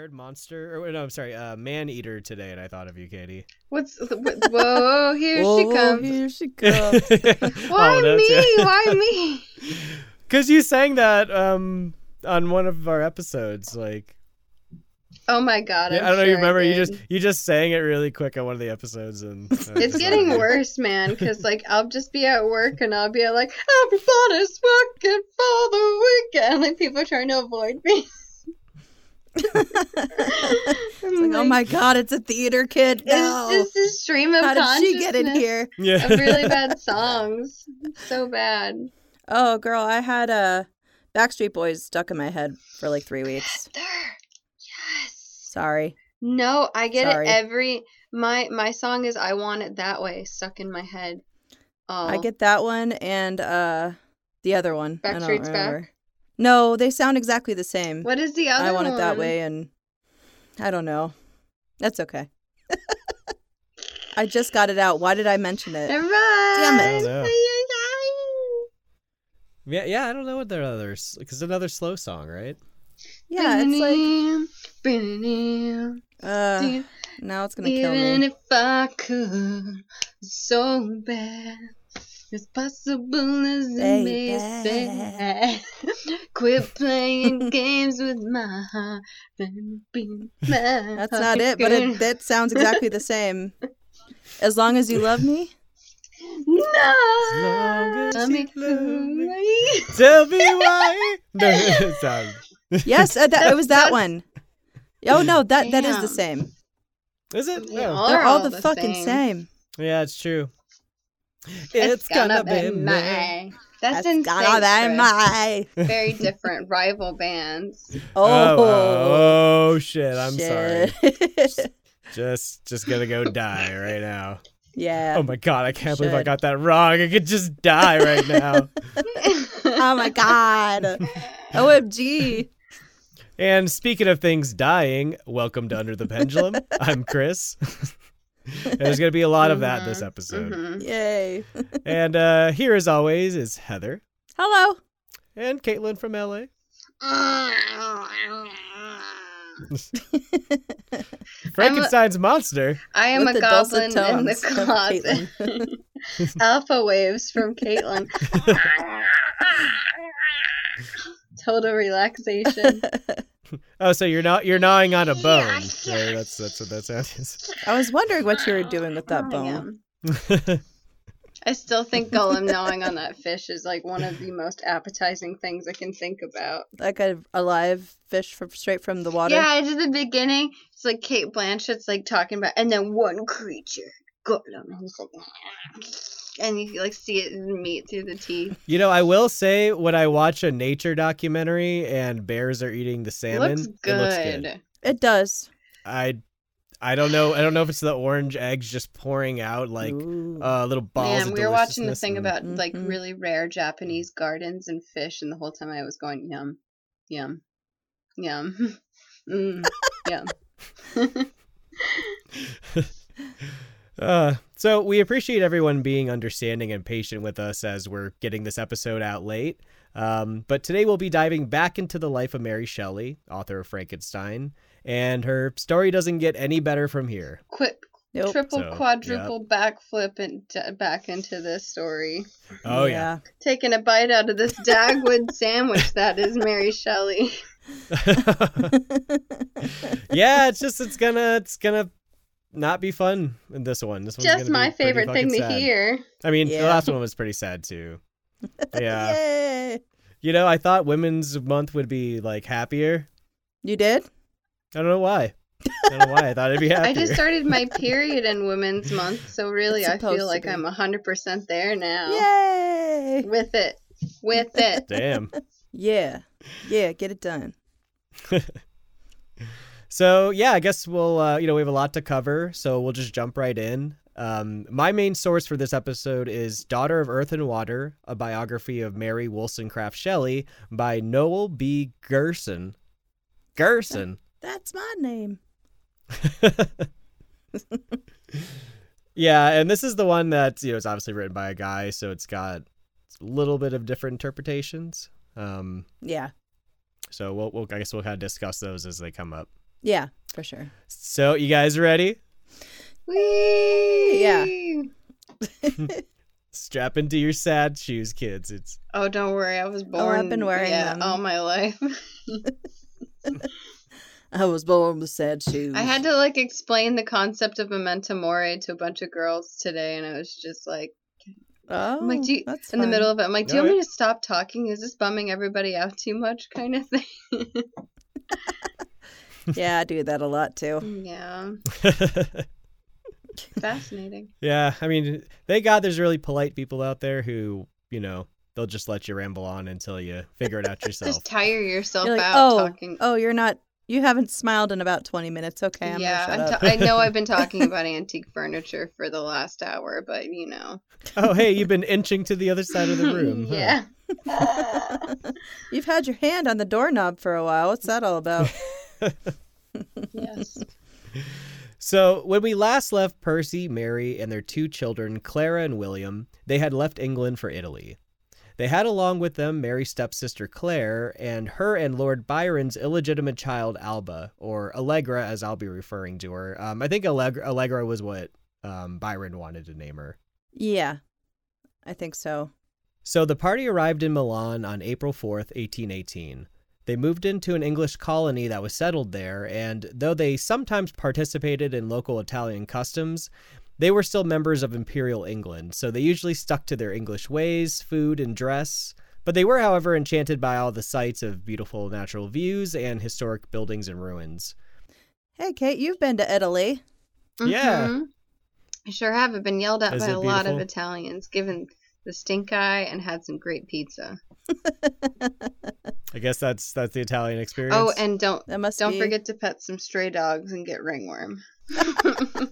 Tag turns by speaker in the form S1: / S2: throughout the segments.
S1: heard monster, or no, I'm sorry, uh, man eater today, and I thought of you, Katie.
S2: What's what, whoa? Here
S3: Whoa,
S2: she comes.
S3: Here she comes.
S2: Why
S1: Oh, that's-
S2: me? Why me?
S1: Because you sang that um on one of our episodes, like
S2: Oh my god!
S1: yeah,
S2: I'm
S1: don't know.
S2: sure
S1: You remember? You just you just sang it really quick on one of the episodes, and I was
S2: It's getting
S1: like-
S2: worse, man. Because like I'll just be at work and I'll be like, everybody's working for the weekend. Like people are trying to avoid me.
S3: It's like, oh my god, it's a theater kid. No.
S2: It's just a stream of
S3: How did she get in here?
S1: Yeah.
S2: Of really bad songs. So bad.
S3: Oh, girl, I had uh, Backstreet Boys stuck in my head for like three weeks.
S2: Heather, yes.
S3: Sorry.
S2: No, I get
S3: Sorry.
S2: it every. My my song is "I Want It That Way" stuck in my head. Oh,
S3: I get that one and uh, the other one. I don't
S2: Backstreet's Back?
S3: Remember. No, they sound exactly the same.
S2: What is the other one?
S3: I want it that way, and I don't know. That's okay. I just got it out. Why did I mention it?
S2: Damn
S3: Damn it.
S1: Yeah, yeah. I don't know what their others because another slow song, right?
S3: Yeah, it's like uh, now it's gonna kill
S2: Even
S3: me.
S2: if I could, so bad. As possible as it may
S3: Baby.
S2: say. Quit playing games with my heart. and be my
S3: That's not it, but it that sounds exactly the same. As long as you love me.
S2: No!
S1: long as
S2: Tell
S1: you
S2: me
S1: love
S2: who-
S1: Tell me why. no, it sound-
S3: Yes, uh, that, it was that
S2: That's-
S3: one. Oh no, that that is the same.
S1: Is it?
S2: Yeah,
S1: No.
S3: They're
S2: are
S3: all
S2: all
S3: the,
S2: the
S3: fucking
S2: same.
S3: same.
S1: Yeah, it's true. It's, gonna, be me.
S2: my. That's
S3: That's
S2: in
S3: gotta be my.
S2: Very different rival bands.
S1: Oh,
S3: Oh,
S1: oh, oh, shit! I'm sorry. Just, just gonna go die right now.
S3: yeah.
S1: Oh my god! I can't believe I got that wrong. I could just die right now.
S3: Oh my god. OMG.
S1: and speaking of things dying, welcome to Under the Pendulum. I'm Chris. And There's gonna be a lot of that this
S2: Mhm,
S1: episode.
S2: mhm.
S3: Yay.
S1: And uh here, as always, is Heather
S3: Hello.
S1: and Caitlin from LA. Frankenstein's monster.
S2: I am a goblin in the closet. Alpha waves from Caitlin. Total relaxation.
S1: Oh, so you're not you're gnawing on a bone. Right? That's that's what that sounds.
S3: I was wondering what you were doing with that bone.
S2: I still think Gollum gnawing on that fish is like one of the most appetizing things I can think about.
S3: Like a, a live fish from straight from the water.
S2: Yeah, it's at the beginning. It's like Cate Blanchett's like talking about, and then one creature, Gollum, and he's like, and you like see it in meat through the teeth.
S1: you know, I will say when I watch a nature documentary and bears are eating the salmon,
S2: looks
S1: it looks
S2: good.
S1: good.
S3: It does.
S1: I I don't know. I don't know if it's the orange eggs just pouring out like
S3: Ooh.
S1: uh, little balls.
S2: Man,
S1: of
S2: we were watching the thing
S1: and-
S2: about like
S3: Mhm.
S2: really rare Japanese gardens and fish, and the whole time I was going yum, yum, yum, mm, yum.
S1: Uh, so we appreciate everyone being understanding and patient with us as we're getting this episode out late. Um, but today we'll be diving back into the life of Mary Shelley, author of Frankenstein, and her story doesn't get any better from here.
S2: Quick,
S3: Nope.
S2: triple,
S1: So,
S2: quadruple backflip and t- back into this story.
S1: Oh yeah.
S2: Taking a bite out of this Dagwood sandwich that is Mary Shelley.
S1: yeah, it's just it's gonna it's gonna not be fun in this one. This one's
S2: Just my
S1: be
S2: favorite thing to
S1: sad.
S2: hear.
S1: I mean, the last one was pretty sad too. Yeah. You know, I thought Women's Month would be like happier.
S3: You did?
S1: I don't know why. I don't know why. I thought it'd be happier.
S2: I just started my period in Women's Month, so really I feel like
S3: be.
S2: I'm 100% there now.
S3: Yay.
S2: With it. With it.
S1: Damn.
S3: Yeah. Yeah, get it done.
S1: So yeah, I guess we'll uh, you know we have a lot to cover, so we'll just jump right in. Um, my main source for this episode is "Daughter of Earth and Water," a biography of Mary Wollstonecraft Shelley by Noel B. Gerson. Gerson.
S3: That's my name.
S1: yeah, and this is the one that you know it's obviously written by a guy, so it's got a little bit of different interpretations. Um,
S3: Yeah.
S1: so we'll, we'll I guess we'll kind of discuss those as they come up.
S3: Yeah, for sure.
S1: So, you guys ready?
S2: Whee!
S3: Yeah.
S1: Strap into your sad shoes, kids. It's
S2: Oh, don't worry. I was born.
S3: Oh, I've been wearing
S2: yeah,
S3: them.
S2: all my life.
S3: I was born with sad shoes.
S2: I had to like explain the concept of memento mori to a bunch of girls today, and I was just like,
S3: Oh,
S2: I'm like, oh, do you,
S3: that's
S2: in the middle of it, I'm like, do you want
S1: Alright.
S2: me to stop talking? Is this bumming everybody out too much, kind of thing?
S3: Yeah, I do that a lot too.
S2: yeah, fascinating.
S1: yeah, I mean, thank God there's really polite people out there who, you know, they'll just let you ramble on until you figure it out yourself.
S2: Just tire yourself
S3: You're like,
S2: out
S3: oh,
S2: talking.
S3: oh, you're not. You haven't smiled in about twenty minutes. Okay, I'm
S2: yeah,
S3: gonna
S2: I'm
S3: shut up.
S2: I know I've been talking about antique furniture for the last hour, but you know.
S1: oh, hey, you've been inching to the other side of the room. huh?
S2: yeah.
S3: You've had your hand on the doorknob for a while. What's that all about?
S2: Yes.
S1: So, when we last left Percy, Mary, and their two children, Clara and William, they had left England for Italy. They had along with them Mary's stepsister Claire and her and Lord Byron's illegitimate child Alba, or Allegra, as I'll be referring to her. Um, I think Allegra, Allegra was what um, Byron wanted to name her.
S3: yeah, I think so.
S1: So the party arrived in Milan on April 4th, 1818. They moved into an English colony that was settled there, and though they sometimes participated in local Italian customs, they were still members of Imperial England, so they usually stuck to their English ways, food, and dress. But they were, however, enchanted by all the sights of beautiful natural views and historic buildings and ruins.
S3: Hey, Kate, you've been to Italy.
S1: Yeah.
S2: Mhm. I sure have. I've been yelled at
S1: Is
S2: by
S1: it
S2: a lot of? Italians, given the stink eye, and had some great pizza.
S1: I guess that's that's the Italian experience.
S2: Oh, and don't
S3: That must
S2: don't
S3: be,
S2: forget to pet some stray dogs and get ringworm.
S3: that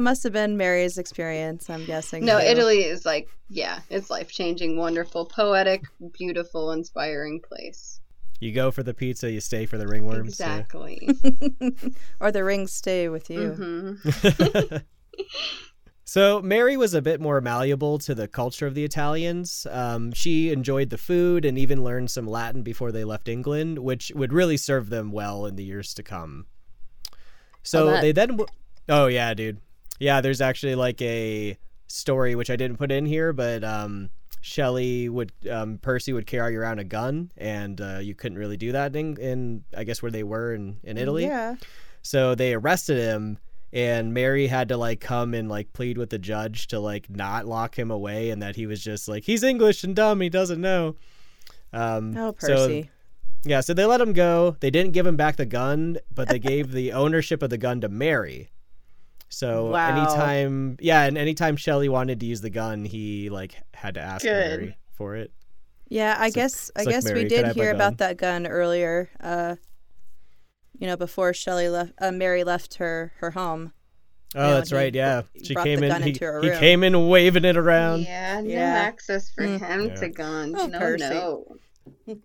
S3: must have been Mary's experience. I'm guessing.
S2: no,
S3: too.
S2: Italy is like yeah, it's life changing, wonderful, poetic, beautiful, inspiring place.
S1: you go for the pizza, you stay for the ringworm. yeah.
S2: Exactly.
S3: or the rings stay with you.
S2: hmm
S1: so Mary was a bit more malleable to the culture of the Italians. Um, she enjoyed the food and even learned some Latin before they left England, which would really serve them well in the years to come. So they then, w- oh yeah, dude, yeah. There's actually like a story which I didn't put in here, but um, Shelley would, um, Percy would carry around a gun, and uh, you couldn't really do that in, in I guess where they were in in Italy.
S3: Yeah.
S1: So they arrested him and Mary had to like come and like plead with the judge to like not lock him away and that he was just like he's English and dumb, he doesn't know. Um
S3: Oh,
S1: so-
S3: Percy.
S1: yeah, so they let him go. They didn't give him back the gun, but they gave the ownership of the gun to Mary. So
S3: Wow.
S1: anytime yeah, and anytime Shelley wanted to use the gun, he like had to ask
S2: Good.
S1: Mary for it.
S3: yeah, I
S1: it's like-
S3: guess I
S1: it's like,
S3: guess
S1: Mary,
S3: we did hear about that gun earlier. Uh, you know, before Shelley left, uh, Mary left her her home.
S1: Oh,
S3: Yeah,
S1: that's right. Yeah,
S3: br-
S1: she came in. He, he came in waving it around.
S2: Yeah, no
S3: Yeah.
S2: access for
S3: Mm.
S2: him
S1: Yeah.
S2: to guns.
S3: Oh,
S2: no,
S3: Percy.
S2: no.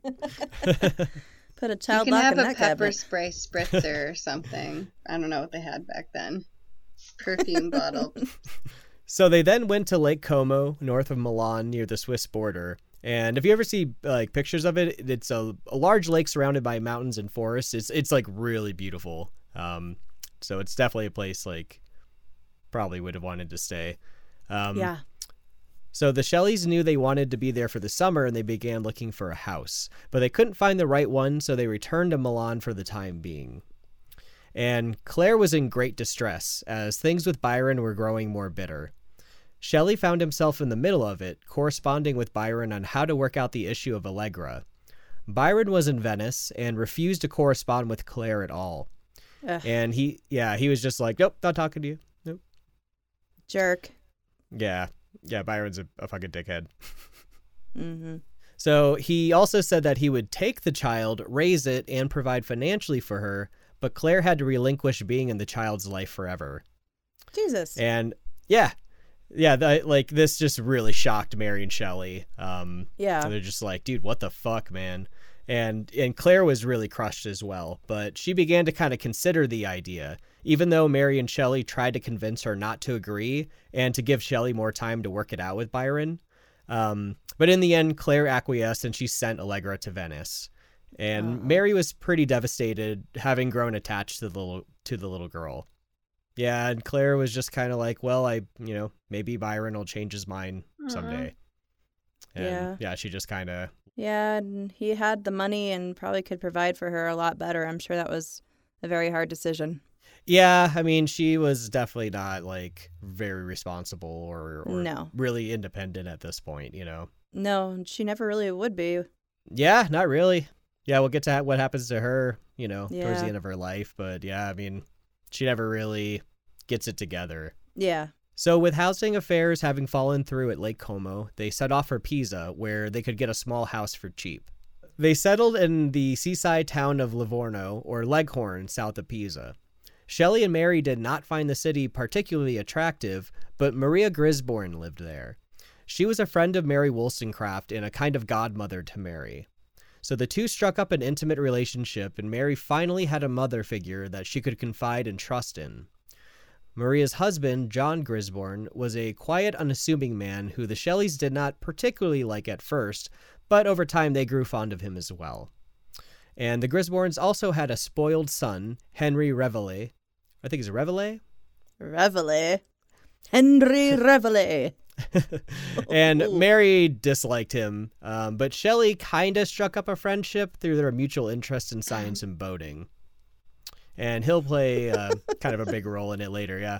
S3: Put a child.
S2: You can
S3: lock
S2: have
S3: in
S2: a
S3: that
S2: pepper
S3: cabinet.
S2: spray spritzer or something. I don't know what they had back then. Perfume bottle.
S1: So they then went to Lake Como, north of Milan, near the Swiss border. And if you ever see like pictures of it, it's a, a large lake surrounded by mountains and forests. It's it's like really beautiful. Um, so it's definitely a place like probably would have wanted to stay. Um,
S3: yeah.
S1: So the Shelleys knew they wanted to be there for the summer and they began looking for a house. But they couldn't find the right one, so they returned to Milan for the time being. And Claire was in great distress, as things with Byron were growing more bitter. Shelley found himself in the middle of it, corresponding with Byron on how to work out the issue of Allegra. Byron was in Venice and refused to correspond with Claire at all.
S3: Ugh,
S1: And he, yeah, he was just like, nope, not talking to you. Nope.
S3: jerk.
S1: Yeah, yeah, Byron's a, a fucking dickhead.
S3: hmm
S1: So he also said that he would take the child, raise it, and provide financially for her, but Claire had to relinquish being in the child's life forever.
S3: Jesus.
S1: And yeah, yeah, like this just really shocked Mary and Shelley. Um,
S3: yeah.
S1: they're just like, dude, what the fuck, man? And and Claire was really crushed as well, but she began to kind of consider the idea, even though Mary and Shelley tried to convince her not to agree and to give Shelley more time to work it out with Byron. Um, but in the end, Claire acquiesced and she sent Allegra to Venice. And
S3: Aw.
S1: Mary was pretty devastated, having grown attached to the little, to the little girl. Yeah, and Claire was just kind of like, well, I, you know, maybe Byron will change his mind
S2: Aw.
S1: someday. And
S3: Yeah.
S1: yeah, she just kind of
S3: Yeah, and he had the money and probably could provide for her a lot better. I'm sure that was a very hard decision.
S1: Yeah, I mean, she was definitely not like very responsible or, or
S3: No.
S1: really independent at this point, you know.
S3: No, and she never really would be.
S1: Yeah, not really. Yeah, we'll get to what happens to her, you know, towards the end of her life, but yeah, I mean, she never really gets it together.
S3: Yeah.
S1: So, with housing affairs having fallen through at Lake Como, they set off for Pisa, where they could get a small house for cheap. They settled in the seaside town of Livorno, or Leghorn, south of Pisa. Shelley and Mary did not find the city particularly attractive, but Maria Grisborn lived there. She was a friend of Mary Wollstonecraft and a kind of godmother to Mary. So the two struck up an intimate relationship, and Mary finally had a mother figure that she could confide and trust in. Maria's husband, John Grisborn, was a quiet, unassuming man who the Shelleys did not particularly like at first, but over time they grew fond of him as well. And the Grisborns also had a spoiled son, Henry Reveley. I think he's Reveley.
S3: Reveille. Henry Reveille.
S1: and Mary disliked him, um, but Shelley kind of struck up a friendship through their mutual interest in science and boating. And he'll play uh, kind of a big role in it later, yeah.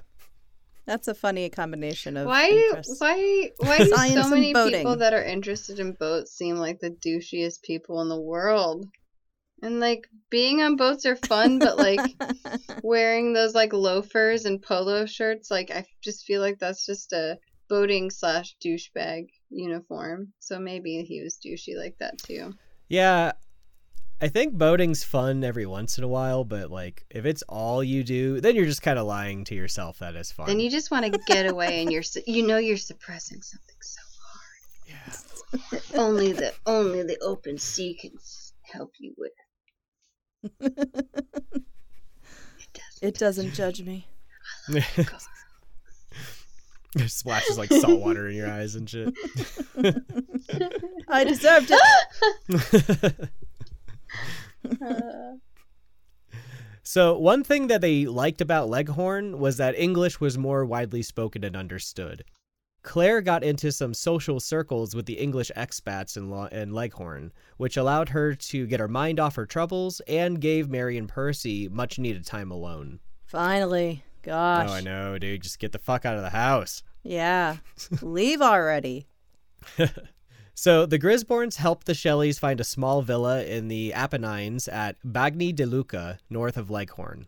S3: That's a funny combination of
S2: Why
S3: interests.
S2: why why do so many people that are interested in boats seem like the douchiest people in the world? And like being on boats are fun, but like wearing those like loafers and polo shirts, like I just feel like that's just a boating slash douchebag uniform. So maybe he was douchey like that too.
S1: Yeah, I think boating's fun every once in a while, but like if it's all you do, then you're just kind of lying to yourself that it's fun.
S2: Then you just want to get away, and you're su- you know you're suppressing something so hard
S1: yeah.
S2: that only the only the open sea can help you with. It does.
S3: it doesn't judge me.
S1: It splashes like salt water in your eyes and shit.
S3: I deserved it.
S1: So, one thing that they liked about Leghorn was that English was more widely spoken and understood. Claire got into some social circles with the English expats in, Lo- in Leghorn, which allowed her to get her mind off her troubles and gave Mary and Percy much needed time alone.
S3: Finally. Gosh.
S1: Oh, I know, dude. Just get the fuck out of the house.
S3: Yeah. Leave already.
S1: So the Grisborns helped the Shelleys find a small villa in the Apennines at Bagni di Lucca, north of Leghorn.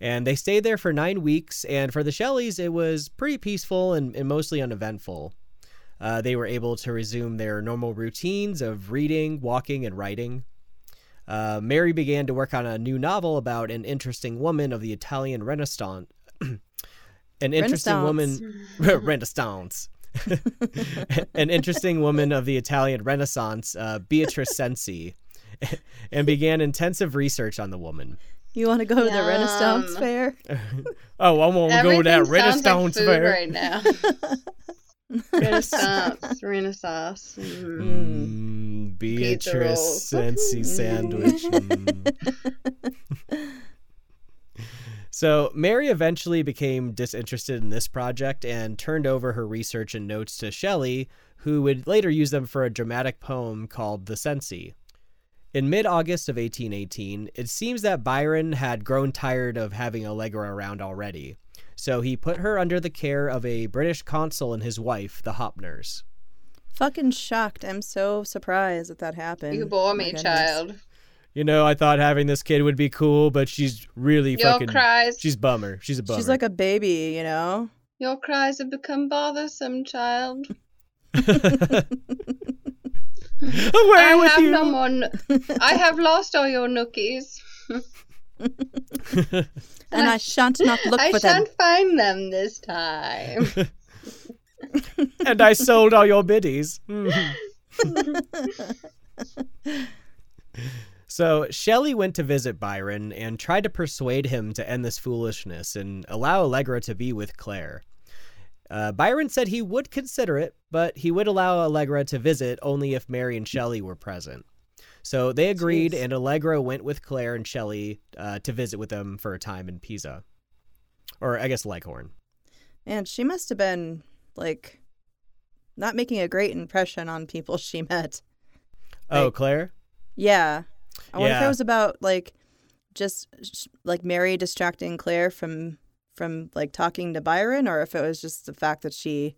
S1: And they stayed there for nine weeks, and for the Shelleys, it was pretty peaceful and, and mostly uneventful. Uh, they were able to resume their normal routines of reading, walking, and writing. Uh, Mary began to work on a new novel about an interesting woman of the Italian Renaissance. an interesting woman. Renaissance. an interesting woman of the Italian Renaissance, uh, Beatrice Cenci, and began intensive research on the woman.
S3: You want to go to the Renaissance fair?
S1: Oh, I won't go to that
S2: everything
S1: Renaissance
S2: sounds like
S1: fair.
S2: right now. Renaissance, Renaissance. Mm.
S1: Mm, Beatrice. Sensi sandwich. mm. So, Mary eventually became disinterested in this project and turned over her research and notes to Shelley, who would later use them for a dramatic poem called The Cenci. In mid August of 1818, it seems that Byron had grown tired of having Allegra around already, so he put her under the care of a British consul and his wife, the Hoppners.
S3: Fucking shocked. I'm so surprised that that happened.
S2: You bore me,
S3: goodness.
S2: child.
S1: You know, I thought having this kid would be cool, but she's really
S2: Your
S1: fucking.
S2: cries,
S1: She's bummer. She's a bummer.
S3: She's like a baby, you know?
S2: your cries have become bothersome, child.
S1: Away
S2: I
S1: with
S2: have
S1: you.
S2: no more. N- I have lost all your nookies.
S3: And I shan't not look
S2: I
S3: for them.
S2: shan't find them this time.
S1: And I sold all your biddies. Mhm. so Shelley went to visit Byron and tried to persuade him to end this foolishness and allow Allegra to be with Claire. Uh, Byron said he would consider it, but he would allow Allegra to visit only if Mary and Shelley were present. So they agreed,
S3: Jeez.
S1: and Allegra went with Claire and Shelley uh, to visit with them for a time in Pisa, or I guess Leghorn.
S3: And she must have been like not making a great impression on people she met.
S1: Oh, Claire.
S3: Yeah. I wonder if it was about like just like Mary distracting Claire from from like talking to Byron or if it was just the fact that she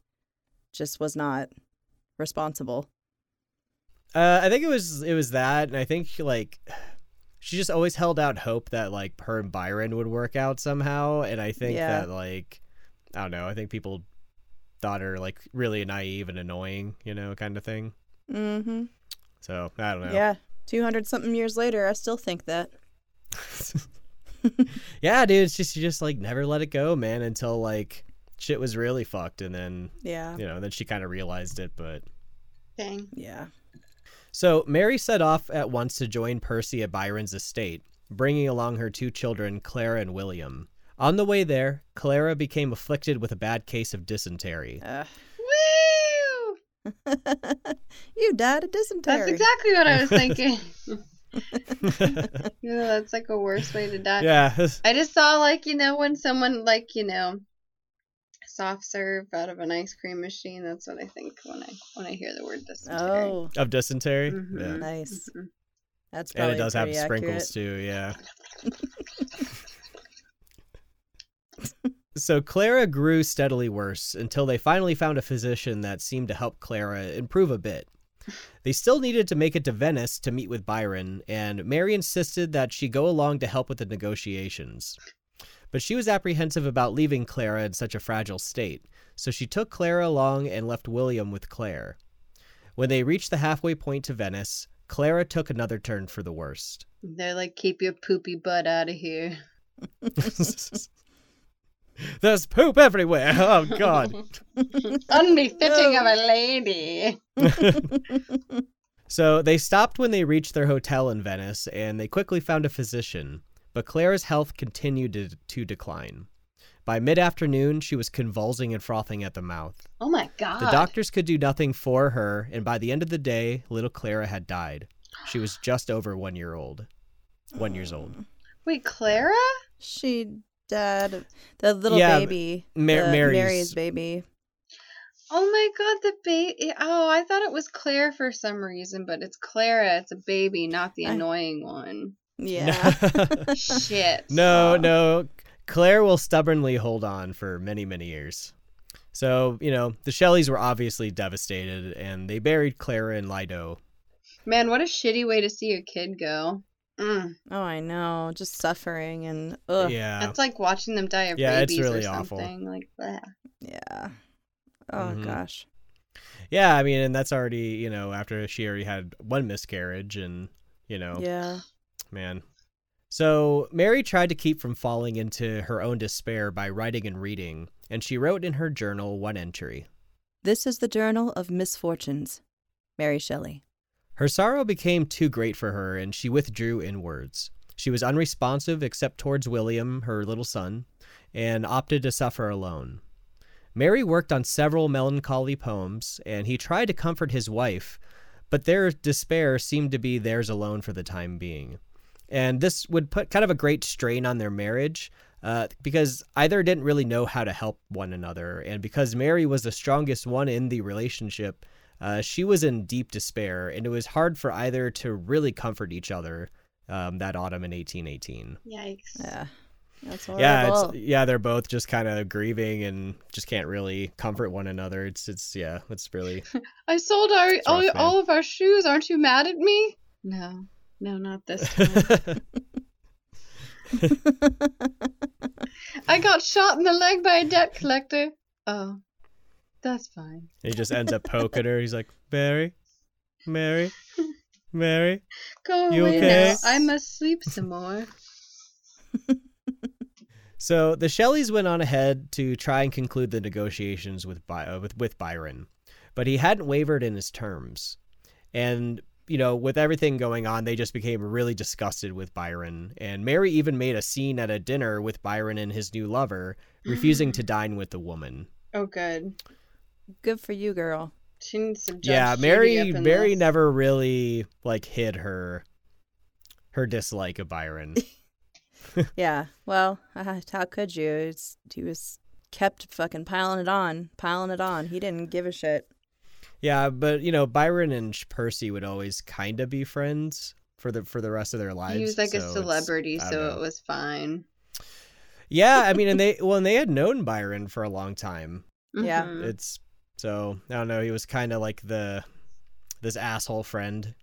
S3: just was not responsible.
S1: Uh, I think it was it was that, and I think like she just always held out hope that like her and Byron would work out somehow, and I think
S3: Yeah.
S1: that like I don't know, I think people thought her like really naive and annoying, you know, kind of thing.
S3: Mm-hmm.
S1: So I don't know.
S3: Yeah. 200 something years later, I still think that.
S1: yeah, dude, it's just you just like never let it go, man, until like shit was really fucked, and then
S3: Yeah.
S1: you know, then she kind of realized it, but.
S2: Dang.
S3: Yeah.
S1: So Mary set off at once to join Percy at Byron's estate, bringing along her two children, Clara and William. On the way there, Clara became afflicted with a bad case of dysentery.
S3: Ugh.
S2: Woo!
S3: you died of dysentery.
S2: That's exactly what I was thinking. you know, that's like a worse way to die.
S1: yeah,
S2: I just saw like, you know, when someone like, you know, soft serve out of an ice cream machine. That's what I think when I when I hear the word dysentery.
S3: Oh,
S1: of dysentery.
S2: Mhm.
S1: Yeah.
S3: nice.
S2: Mhm.
S3: That's
S1: And it does have
S3: pretty
S1: sprinkles too, yeah. So Clara grew steadily worse until they finally found a physician that seemed to help Clara improve a bit. They still needed to make it to Venice to meet with Byron, and Mary insisted that she go along to help with the negotiations. But she was apprehensive about leaving Clara in such a fragile state, so she took Clara along and left William with Claire. When they reached the halfway point to Venice, Clara took another turn for the worst.
S2: They're like, keep your poopy butt out of here.
S1: There's poop everywhere. Oh God.
S2: Unbefitting of a lady.
S1: so they stopped when they reached their hotel in Venice, and they quickly found a physician. But Clara's health continued to, to decline. By mid-afternoon, she was convulsing and frothing at the mouth.
S2: Oh my god.
S1: The doctors could do nothing for her, and by the end of the day, little Clara had died. She was just over one year old. One years old.
S2: Wait, Clara?
S3: She died. The little
S1: Yeah,
S3: baby.
S1: Mar-
S3: the
S1: Mary's-
S3: Mary's baby.
S2: Oh my god, the baby. Oh, I thought it was Claire for some reason, but it's Clara. It's a baby, not the
S3: I-
S2: annoying one.
S3: Yeah.
S2: Shit.
S1: no, no. Claire will stubbornly hold on for many, many years. So, you know, the Shelleys were obviously devastated, and they buried Clara in Lido.
S2: Man, what a shitty way to see a kid go. Mm.
S3: Oh, I know. Just suffering and ugh.
S1: Yeah.
S2: That's like watching them die of
S1: Yeah, it's
S2: rabies
S1: really
S2: or
S1: awful.
S2: something. Like that.
S3: Yeah. Oh
S1: Mhm.
S3: gosh.
S1: Yeah, I mean, and that's already, you know, after she already had one miscarriage, and, you know,
S3: Yeah.
S1: man. So Mary tried to keep from falling into her own despair by writing and reading, and she wrote in her journal one entry.
S3: This is the journal of misfortunes. Mary Shelley.
S1: Her sorrow became too great for her, and she withdrew inwards. She was unresponsive except towards William, her little son, and opted to suffer alone. Mary worked on several melancholy poems, and he tried to comfort his wife, but their despair seemed to be theirs alone for the time being. And this would put kind of a great strain on their marriage uh, because either didn't really know how to help one another, and because Mary was the strongest one in the relationship, uh, she was in deep despair, and it was hard for either to really comfort each other um, that autumn in 1818.
S2: Yikes.
S3: Yeah. That's horrible.
S1: Yeah, it's, yeah, they're both just kind of grieving and just can't really comfort one another. It's it's yeah, it's really
S2: I sold our
S1: rough,
S2: all,
S1: man.
S2: all of our shoes. Aren't you mad at me? No. No, not this time. I got shot in the leg by a debt collector. Oh. That's fine.
S1: he just ends up poking her. He's like, Mary, Mary, Mary.
S2: Go
S1: You
S2: away
S1: okay?
S2: now. I must sleep some more.
S1: So the Shelleys went on ahead to try and conclude the negotiations with By- uh, with with Byron, but he hadn't wavered in his terms, and you know with everything going on, they just became really disgusted with Byron. And Mary even made a scene at a dinner with Byron and his new lover, refusing to dine with the woman.
S2: Oh, good.
S3: Good for you, girl.
S2: She needs some
S1: yeah, Mary
S2: up in
S1: Mary
S2: this.
S1: never really like hid her her dislike of Byron.
S3: Yeah. Well, uh, how could you? It's, he was kept fucking piling it on, piling it on. He didn't give a shit.
S1: yeah, but you know, Byron and Percy would always kind of be friends for the for the rest of their lives.
S2: He was like
S1: so
S2: a celebrity, so
S1: know.
S2: it was fine.
S1: Yeah, I mean, and they well, and they had known Byron for a long time.
S3: Yeah.
S2: Mhm.
S1: It's so I don't know. He was kind of like the this asshole friend,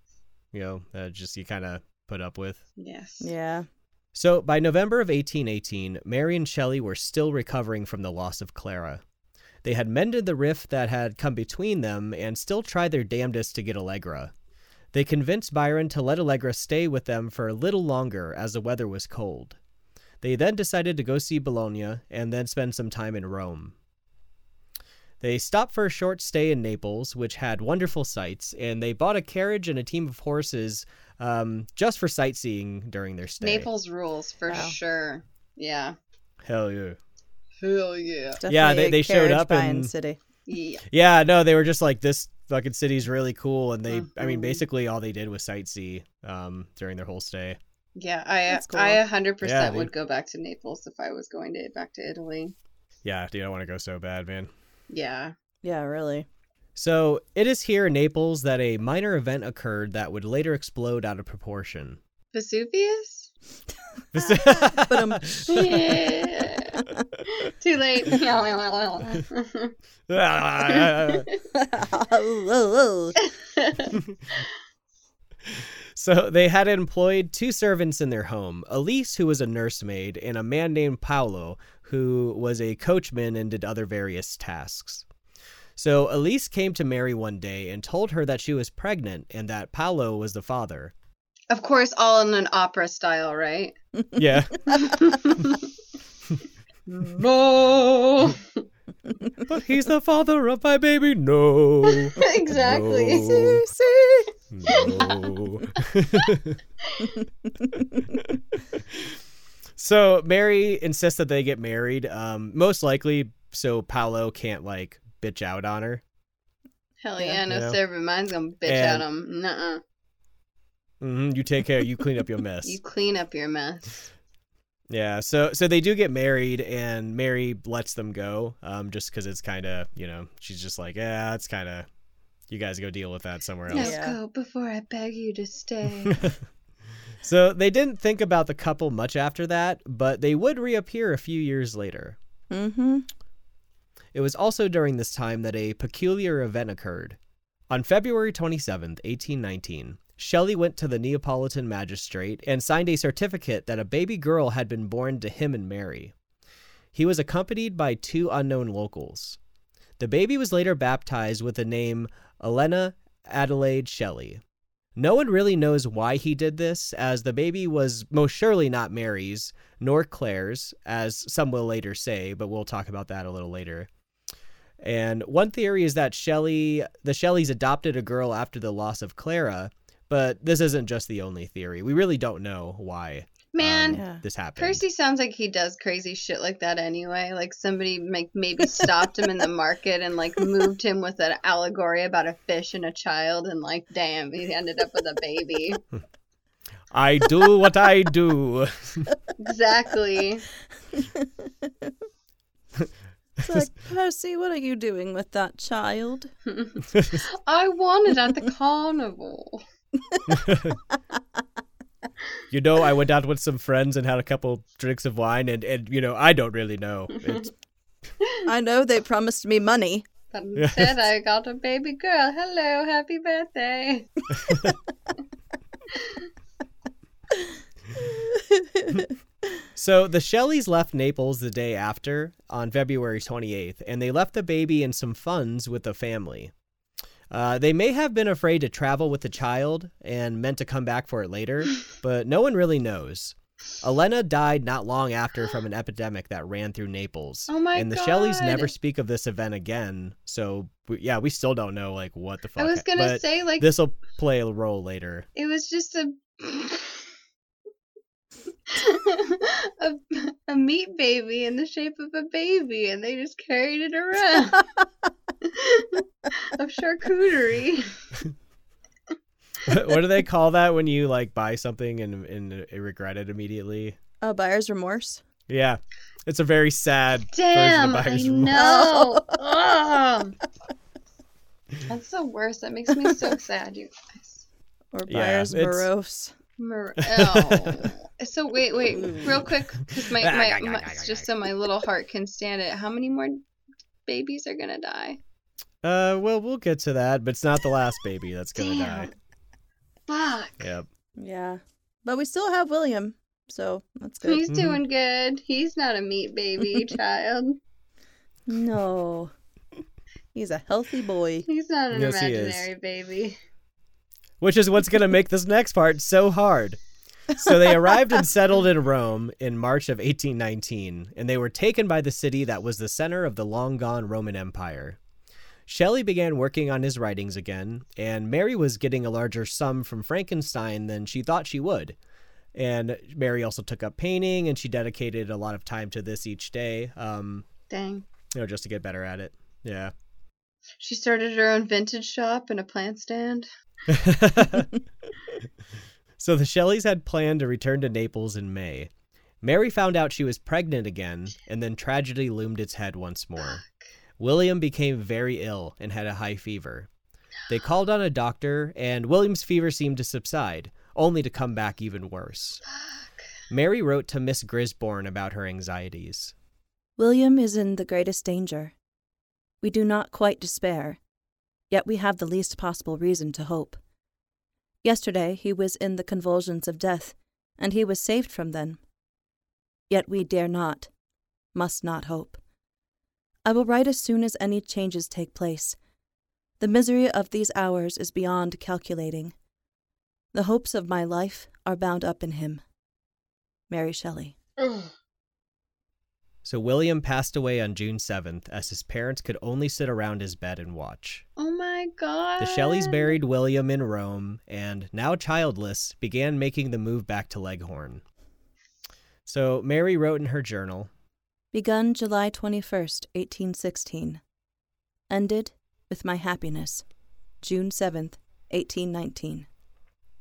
S1: you know, that just you kind of put up with.
S2: Yes.
S3: Yeah.
S1: So by November of 1818, Mary and Shelley were still recovering from the loss of Clara. They had mended the rift that had come between them and still tried their damnedest to get Allegra. They convinced Byron to let Allegra stay with them for a little longer as the weather was cold. They then decided to go see Bologna and then spend some time in Rome. They stopped for a short stay in Naples, which had wonderful sights, and they bought a carriage and a team of horses um, just for sightseeing during their stay.
S2: Naples rules for
S3: Wow.
S2: sure. Yeah.
S1: Hell yeah.
S2: Hell yeah.
S3: Definitely
S1: Yeah, they-
S3: a
S1: they showed up
S3: in
S1: and-
S3: city.
S2: Yeah.
S1: Yeah, no, they were just like this fucking city's really cool, and they, I mean,
S2: Mhm.
S1: basically all they did was sightsee um, during their whole stay.
S2: Yeah, I
S3: That's cool.
S2: I a hundred
S1: Yeah,
S2: percent
S1: dude.
S2: would go back to Naples if I was going to back to Italy.
S1: Yeah, dude, I want to go so bad, man.
S2: Yeah.
S3: Yeah, really.
S1: So it is here in Naples that a minor event occurred that would later explode out of proportion.
S2: Vesuvius?
S3: But um,
S2: Yeah. Too late.
S1: so they had employed two servants in their home Elise, who was a nursemaid, and a man named Paolo, who was a coachman and did other various tasks. So Elise came to Mary one day and told her that she was pregnant and that Paolo was the father.
S2: of course, all in an opera style, right?
S1: Yeah.
S2: no.
S1: but he's the father of my baby. No.
S2: exactly.
S1: No.
S3: see,
S1: No. so Mary insists that they get married. Um, most likely, so Paolo can't like bitch out on her.
S2: Hell
S3: Yeah.
S2: yeah, no
S1: You know?
S2: servant mine's gonna bitch
S1: And-
S2: at him. Nuh-uh.
S1: hmm You take care. You clean up your mess.
S2: You clean up your mess.
S1: Yeah. So so they do get married, and Mary lets them go. Um, just because it's kind of you know she's just like yeah, it's kind of you guys go deal with that somewhere else.
S2: Now
S3: Yeah.
S2: go before I beg you to stay.
S1: So they didn't think about the couple much after that, but they would reappear a few years later.
S3: Mm-hmm.
S1: It was also during this time that a peculiar event occurred. On February 27th, 1819, Shelley went to the Neapolitan magistrate and signed a certificate that a baby girl had been born to him and Mary. He was accompanied by two unknown locals. The baby was later baptized with the name Elena Adelaide Shelley. No one really knows why he did this, as the baby was most surely not Mary's, nor Claire's, as some will later say, but we'll talk about that a little later. And one theory is that Shelley, the Shelleys adopted a girl after the loss of Clara, but this isn't just the only theory. We really don't know why
S2: Man,
S1: um,
S3: Yeah.
S1: this happened.
S2: Percy sounds like he does crazy shit like that anyway. Like somebody like maybe stopped him in the market and like moved him with an allegory about a fish and a child and like damn, he ended up with a baby.
S1: I do what I do.
S2: Exactly.
S3: It's like, Percy, what are you doing with that child?
S2: I won it at the carnival.
S1: you know, I went out with some friends and had a couple drinks of wine, and, and you know, I don't really know. It's,
S3: I know they promised me money.
S2: But instead I got a baby girl. Hello, happy birthday.
S1: So the Shelleys left Naples the day after, on February 28th, and they left the baby and some funds with the family. Uh, they may have been afraid to travel with the child and meant to come back for it later, but no one really knows. Elena died not long after from an epidemic that ran through Naples.
S2: Oh my
S1: and the Shelleys never speak of this event again, so yeah, we still don't know like what the fuck.
S2: I was gonna
S1: but
S2: say like
S1: this will play a role later.
S2: it was just a a, a meat baby in the shape of a baby and they just carried it around. a charcuterie.
S1: what do they call that when you like buy something and and regret it immediately?
S3: Oh, buyer's remorse.
S1: Yeah, it's a very sad
S2: Damn,
S1: version of
S2: I
S1: remorse.
S2: know. Ugh. That's the worst. That makes me so sad, you guys.
S3: Or buyer's
S1: it's-
S3: morose.
S2: Mer- oh. So wait, wait, real quick, because my, ah, my, my just so my little heart can stand it. How many more babies are gonna die?
S1: Uh, well, we'll get to that, but it's not the last baby that's gonna
S2: Damn.
S1: die.
S2: Fuck.
S1: Yep.
S3: Yeah. But we still have William, so that's good.
S2: He's
S1: Mhm.
S2: doing good. He's not a meat baby child.
S3: No. He's a healthy boy.
S2: He's not an
S1: Yes,
S2: imaginary baby.
S1: Which is what's gonna make this next part so hard. So they arrived and settled in Rome in March of 1819, and they were taken by the city that was the center of the long gone Roman Empire. Shelley began working on his writings again, and Mary was getting a larger sum from Frankenstein than she thought she would. And Mary also took up painting, and she dedicated a lot of time to this each day, um,
S2: Dang.
S1: you know, just to get better at it. Yeah.
S2: She started her own vintage shop and a plant stand.
S1: so the Shelleys had planned to return to Naples in May. Mary found out she was pregnant again, and then tragedy loomed its head once more. William became very ill and had a high fever. They called on a doctor, and William's fever seemed to subside, only to come back even worse. Mary wrote to Miss Grisborne about her anxieties.
S3: William is in the greatest danger. We do not quite despair, yet we have the least possible reason to hope. Yesterday he was in the convulsions of death, and he was saved from them. Yet we dare not, must not hope. I will write as soon as any changes take place. The misery of these hours is beyond calculating. The hopes of my life are bound up in him. Mary Shelley.
S2: Ugh.
S1: So William passed away on June 7th, as his parents could only sit around his bed and watch.
S2: Oh my god.
S1: The Shelleys buried William in Rome and, now childless, began making the move back to Leghorn. So Mary wrote in her journal
S3: Begun July 21st, 1816. Ended with my happiness, June 7th, 1819.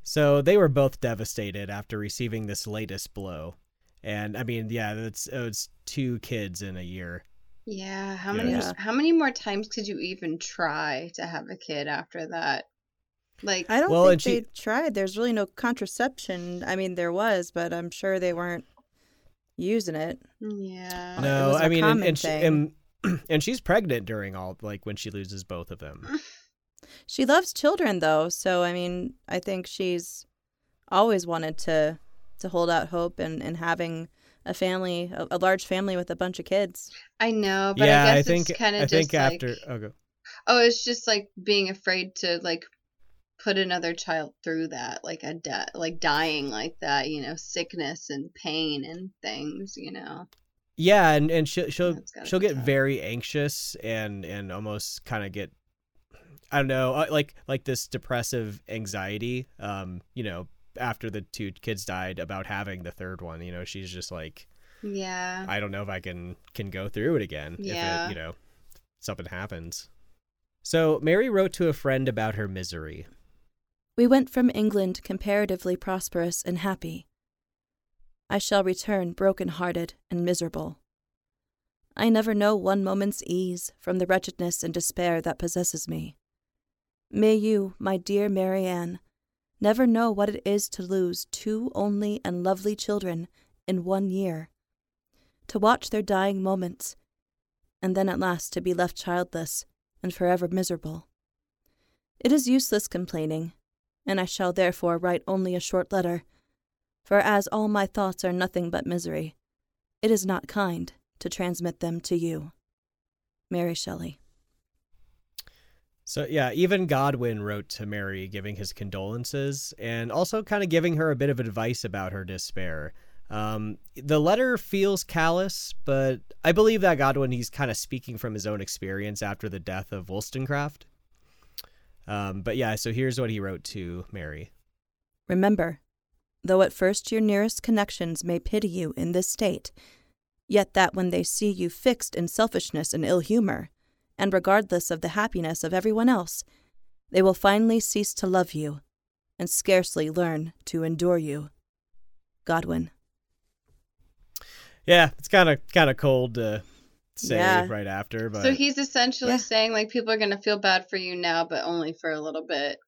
S1: So they were both devastated after receiving this latest blow. And I mean, yeah, that's oh, it's two kids in a year.
S2: Yeah, how many
S3: just-
S2: how many more times could you even try to have a kid after that? Like
S3: I don't
S1: Well, and
S3: think
S1: she-
S3: they tried. There's really no contraception. I mean, there was, but I'm sure they weren't using it.
S2: yeah.
S1: no, I mean, and, and, she, and and she's pregnant during all like when she loses both of them.
S3: She loves children, though, so I mean, I think she's always wanted to to hold out hope and and having a family, a, a large family with a bunch of kids.
S2: I know, but
S1: yeah,
S2: I guess
S1: think
S2: it's kind
S1: I
S2: of
S1: think
S2: just like
S1: after oh, go.
S2: oh, it's just like being afraid to like put another child through that, like a death, like dying like that, you know, sickness and pain and things, you know.
S1: Yeah, and and she'll she'll she'll get
S2: tough.
S1: very anxious and and almost kind of get I don't know, uh, like like this depressive anxiety. Um, you know, after the two kids died, about having the third one. You know, she's just like,
S2: Yeah.
S1: I don't know if I can can go through it again.
S2: Yeah.
S1: If it, you know, something happens. So Mary wrote to a friend about her misery.
S3: We went from England comparatively prosperous and happy. I shall return broken hearted and miserable. I never know one moment's ease from the wretchedness and despair that possesses me. May you, my dear Mary Ann, never know what it is to lose two only and lovely children in one year, to watch their dying moments, and then at last to be left childless and forever miserable. It is useless complaining, and I shall therefore write only a short letter, for as all my thoughts are nothing but misery, it is not kind to transmit them to you. Mary Shelley.
S1: So yeah, even Godwin wrote to Mary giving his condolences and also kind of giving her a bit of advice about her despair. Um, the letter feels callous, but I believe that Godwin he's kind of speaking from his own experience after the death of Wollstonecraft. Um, but yeah, so here's what he wrote to Mary.
S3: Remember, though at first your nearest connections may pity you in this state, yet that when they see you fixed in selfishness and ill humor, and regardless of the happiness of everyone else, they will finally cease to love you and scarcely learn to endure you. Godwin.
S1: Yeah, it's kind of kind of cold to say
S3: Yeah.
S1: right after, but
S2: So he's essentially
S3: Yeah.
S2: saying like people are gonna feel bad for you now, but only for a little bit,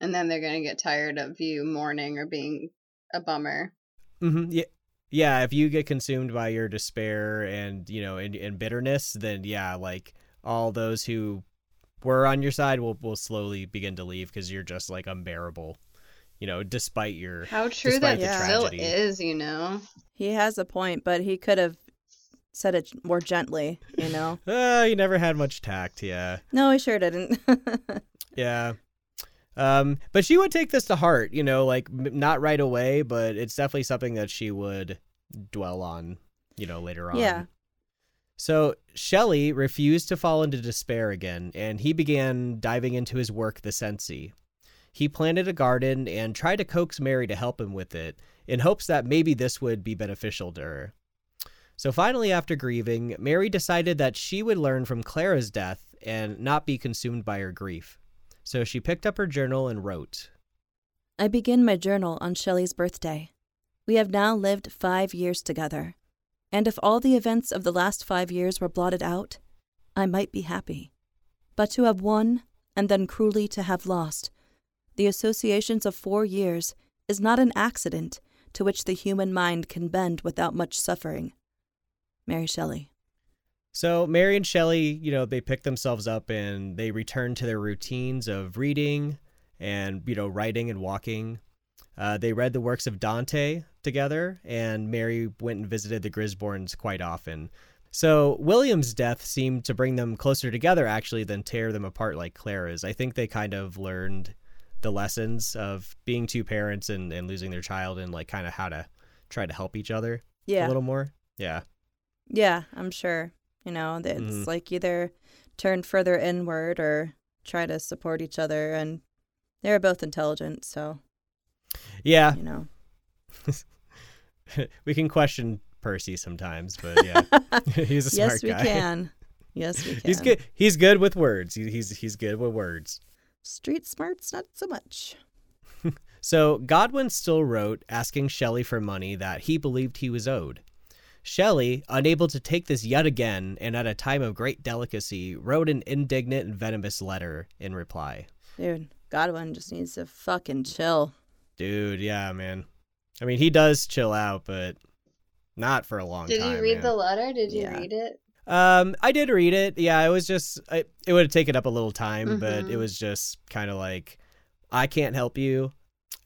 S2: and then they're gonna get tired of you mourning or being a bummer.
S1: Mhm, yeah, yeah. If you get consumed by your despair and you know and, and bitterness, then yeah, like all those who were on your side will will slowly begin to leave because you're just like unbearable. You know, despite your
S2: How true
S1: Despite
S2: that
S3: the
S2: still is, you know.
S3: He has a point, but he could have said it more gently, you know?
S1: uh, you never had much tact. Yeah,
S3: no, he sure didn't.
S1: yeah. Um, but she would take this to heart. You know, like m- not right away, but it's definitely something that she would dwell on. You know, later on.
S3: Yeah.
S1: So Shelley refused to fall into despair again, and he began diving into his work, the Cenci. He planted a garden and tried to coax Mary to help him with it, in hopes that maybe this would be beneficial to her. So finally, after grieving, Mary decided that she would learn from Clara's death and not be consumed by her grief. So she picked up her journal and wrote.
S3: I begin my journal on Shelley's birthday. We have now lived five years together, and if all the events of the last five years were blotted out, I might be happy. But to have won, and then cruelly to have lost, the associations of four years is not an accident to which the human mind can bend without much suffering. Mary Shelley.
S1: So Mary and Shelley, you know, they pick themselves up and they return to their routines of reading and you know writing and walking. Uh, they read the works of Dante together, and Mary went and visited the Grisborns quite often. So William's death seemed to bring them closer together, actually, than tear them apart like Clara's. I think they kind of learned the lessons of being two parents and, and losing their child, and like kind of how to try to help each other a little more. Yeah.
S3: Yeah, I'm sure. You know, that it's
S1: Mhm.
S3: like either turn further inward or try to support each other and they're both intelligent, so
S1: Yeah.
S3: you know.
S1: we can question Percy sometimes, but yeah, he's a smart guy.
S3: yes, we can. Yes, we can.
S1: He's good. He's good with words. He, he's he's good with words.
S3: Street smarts, not so much.
S1: So Godwin still wrote asking Shelley for money that he believed he was owed. Shelley, unable to take this yet again, and at a time of great delicacy, wrote an indignant and venomous letter in reply.
S3: Dude, Godwin just needs to fucking chill.
S1: Dude, yeah, man. I mean, he does chill out, but not for a long
S2: Did
S1: time.
S2: Did you read
S1: man.
S2: the letter? Did you
S3: Yeah.
S2: read it?
S1: Um, I did read it. Yeah, it was just I, it would have taken up a little time, but it
S2: Mhm.
S1: was just kind of like I can't help you.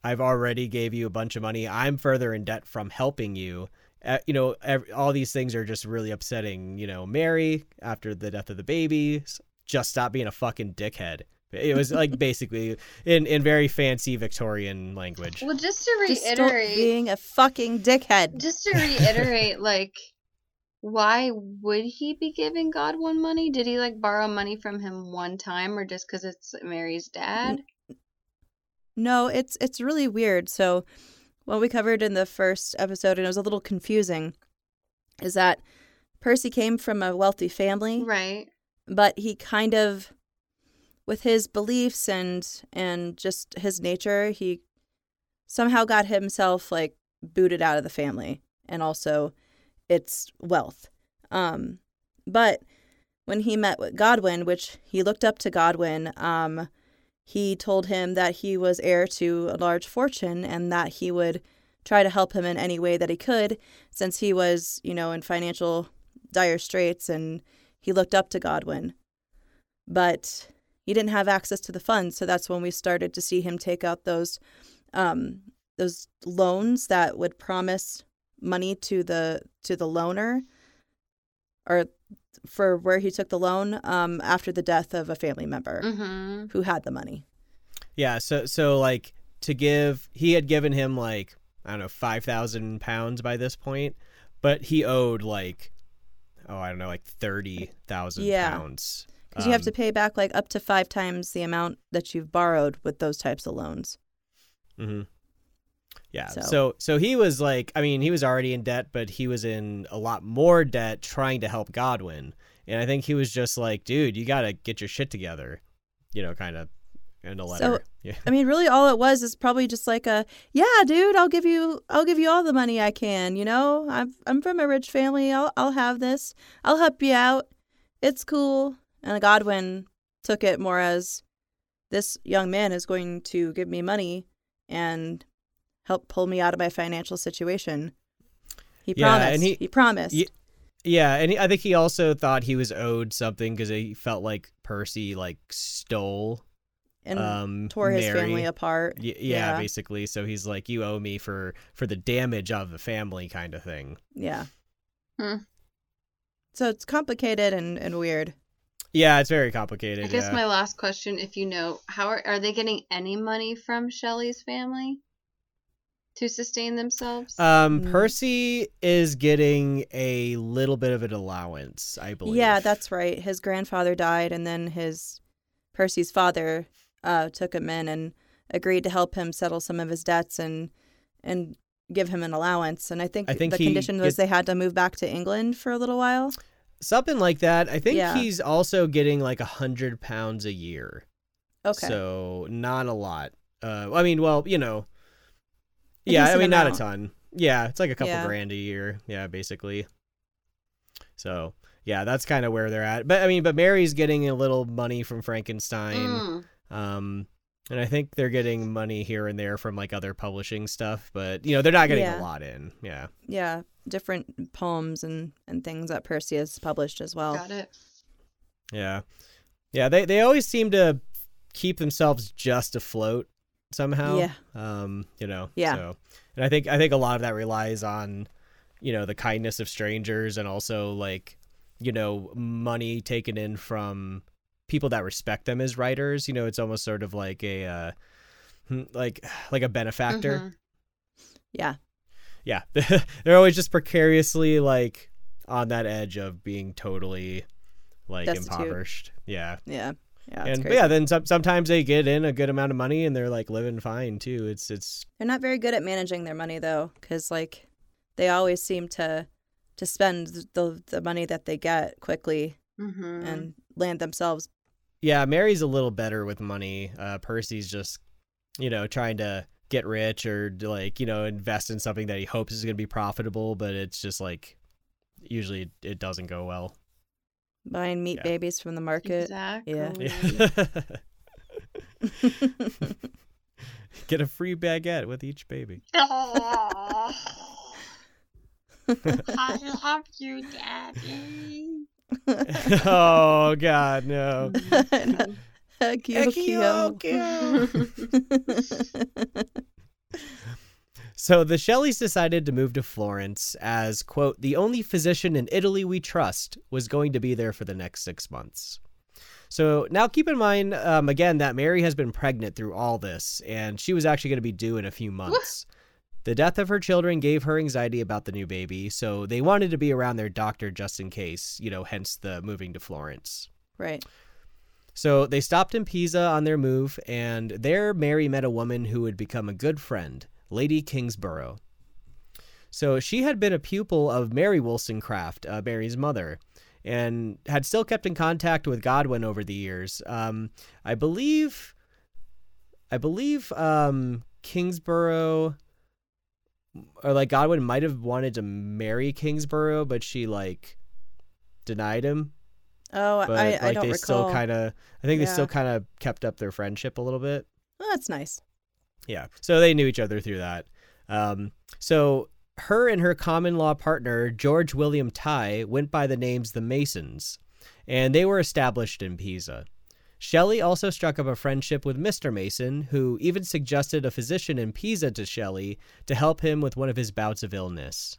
S1: I've already gave you a bunch of money. I'm further in debt from helping you. Uh, you know, ev- all these things are just really upsetting. You know, Mary after the death of the baby, just stop being a fucking dickhead. It was like basically in in very fancy Victorian language.
S2: Well, just to
S3: Just
S2: reiterate,
S3: being a fucking dickhead.
S2: just to reiterate, like, why would he be giving Godwin money? Did he like borrow money from him one time, or just because it's Mary's dad?
S3: No, it's it's really weird. So what we covered in the first episode and it was a little confusing is that Percy came from a wealthy family.
S2: Right.
S3: but he kind of with his beliefs and and just his nature he somehow got himself like booted out of the family and also its wealth um but when he met with Godwin which he looked up to Godwin um he told him that he was heir to a large fortune and that he would try to help him in any way that he could since he was you know in financial dire straits and he looked up to Godwin. But he didn't have access to the funds, so that's when we started to see him take out those um, those loans that would promise money to the to the loaner or for where he took the loan um, after the death of a family member
S2: Mm-hmm.
S3: who had the money.
S1: Yeah, so so like to give he had given him like I don't know five thousand pounds by this point, but he owed like oh I don't know like thirty thousand
S3: Yeah.
S1: pounds.
S3: Because you have
S1: Um,
S3: to pay back like up to five times the amount that you've borrowed with those types of loans.
S1: mhm. Yeah,
S3: So-
S1: so so he was like I mean he was already in debt, but he was in a lot more debt trying to help Godwin, And I think he was just like, dude, you got to get your shit together, you know, kind of in a letter.
S3: So-
S1: yeah.
S3: I mean, really, all it was is probably just like a, yeah, dude, I'll give you, I'll give you all the money I can. You know, I'm, I'm from a rich family. I'll, I'll have this. I'll help you out. It's cool. And Godwin took it more as, this young man is going to give me money and help pull me out of my financial situation. He
S1: Yeah, and
S3: promised.
S1: he-
S3: he, promised.
S1: Ye- Yeah, and he, I think he also thought he was owed something because he felt like Percy like stole
S3: and
S1: um
S3: tore his
S1: Mary.
S3: family apart.
S1: Y- yeah,
S3: Yeah.
S1: basically. So he's like, you owe me for for the damage of the family, kind of thing.
S3: Yeah.
S2: Hmm.
S3: So it's complicated and, and weird.
S1: Yeah, it's very complicated.
S2: I guess
S1: yeah.
S2: my last question, if you know, how are, are they getting any money from Shelley's family to sustain themselves?
S1: Um,
S3: Mm.
S1: Percy is getting a little bit of an allowance, I believe.
S3: Yeah, that's right. His grandfather died, and then his Percy's father uh, took him in and agreed to help him settle some of his debts and and give him an allowance. And I think,
S1: I think
S3: the
S1: he
S3: condition was
S1: get-
S3: they had to move back to England for a little while.
S1: something like that. I think
S3: Yeah.
S1: he's also getting like a hundred pounds a year.
S3: Okay.
S1: So not a lot. Uh, I mean, well, you know,
S3: A
S1: yeah, I
S3: decent
S1: mean, not a ton. Yeah, it's like a couple
S3: Yeah.
S1: grand a year. Yeah, basically. So yeah, that's kind of where they're at. But I mean, but Mary's getting a little money from Frankenstein.
S2: Mm.
S1: Um, and I think they're getting money here and there from like other publishing stuff, but you know, they're not getting
S3: Yeah.
S1: a lot in. Yeah.
S3: yeah, different poems and, and things that Percy has published as well.
S2: Got it.
S1: Yeah. Yeah, they they always seem to keep themselves just afloat somehow.
S3: Yeah.
S1: Um, you know.
S3: Yeah.
S1: So and I think I think a lot of that relies on, you know, the kindness of strangers and also like, you know, money taken in from people that respect them as writers. You know, it's almost sort of like a uh hmm, like like a benefactor.
S2: Mhm.
S3: Yeah.
S1: Yeah. They're always just precariously like on that edge of being totally like
S3: Destitute.
S1: impoverished. Yeah.
S3: Yeah. Yeah.
S1: And but yeah, then some, sometimes they get in a good amount of money and they're like living fine too. It's it's
S3: They're not very good at managing their money though, because like they always seem to to spend the the money that they get quickly
S2: Mhm.
S3: and land themselves.
S1: Yeah. Mary's a little better with money. Uh, Percy's just you know trying to get rich or like you know invest in something that he hopes is going to be profitable, but it's just like usually it, it doesn't go well.
S3: Buying meat
S1: Yeah.
S3: babies from the market.
S2: Exactly.
S1: Yeah. Get a free baguette with each baby.
S2: I love you, Daddy.
S1: Oh God, no.
S3: Akio,
S1: So the Shelleys decided to move to Florence as, quote, the only physician in Italy we trust was going to be there for the next six months. So now keep in mind, um, again, that Mary has been pregnant through all this, and she was actually going to be due in a few months. The death of her children gave her anxiety about the new baby, so they wanted to be around their doctor just in case, you know, hence the moving to Florence.
S3: right.
S1: So they stopped in Pisa on their move, and there Mary met a woman who would become a good friend, Lady Kingsborough. So she had been a pupil of Mary Wollstonecraft, uh, Mary's mother, and had still kept in contact with Godwin over the years. Um, I believe, I believe um, Kingsborough, or like Godwin might have wanted to marry Kingsborough, but she like denied him.
S3: Oh,
S1: but
S3: I,
S1: like
S3: I don't
S1: they
S3: recall.
S1: still kind of i think they still kind of kept up their friendship a little bit.
S3: Oh, that's nice.
S1: yeah. So they knew each other through that. Um so her and her common law partner george william Tighe went by the names the masons and they were established in pisa Shelley also struck up a friendship with Mr. Mason, who even suggested a physician in Pisa to Shelley to help him with one of his bouts of illness.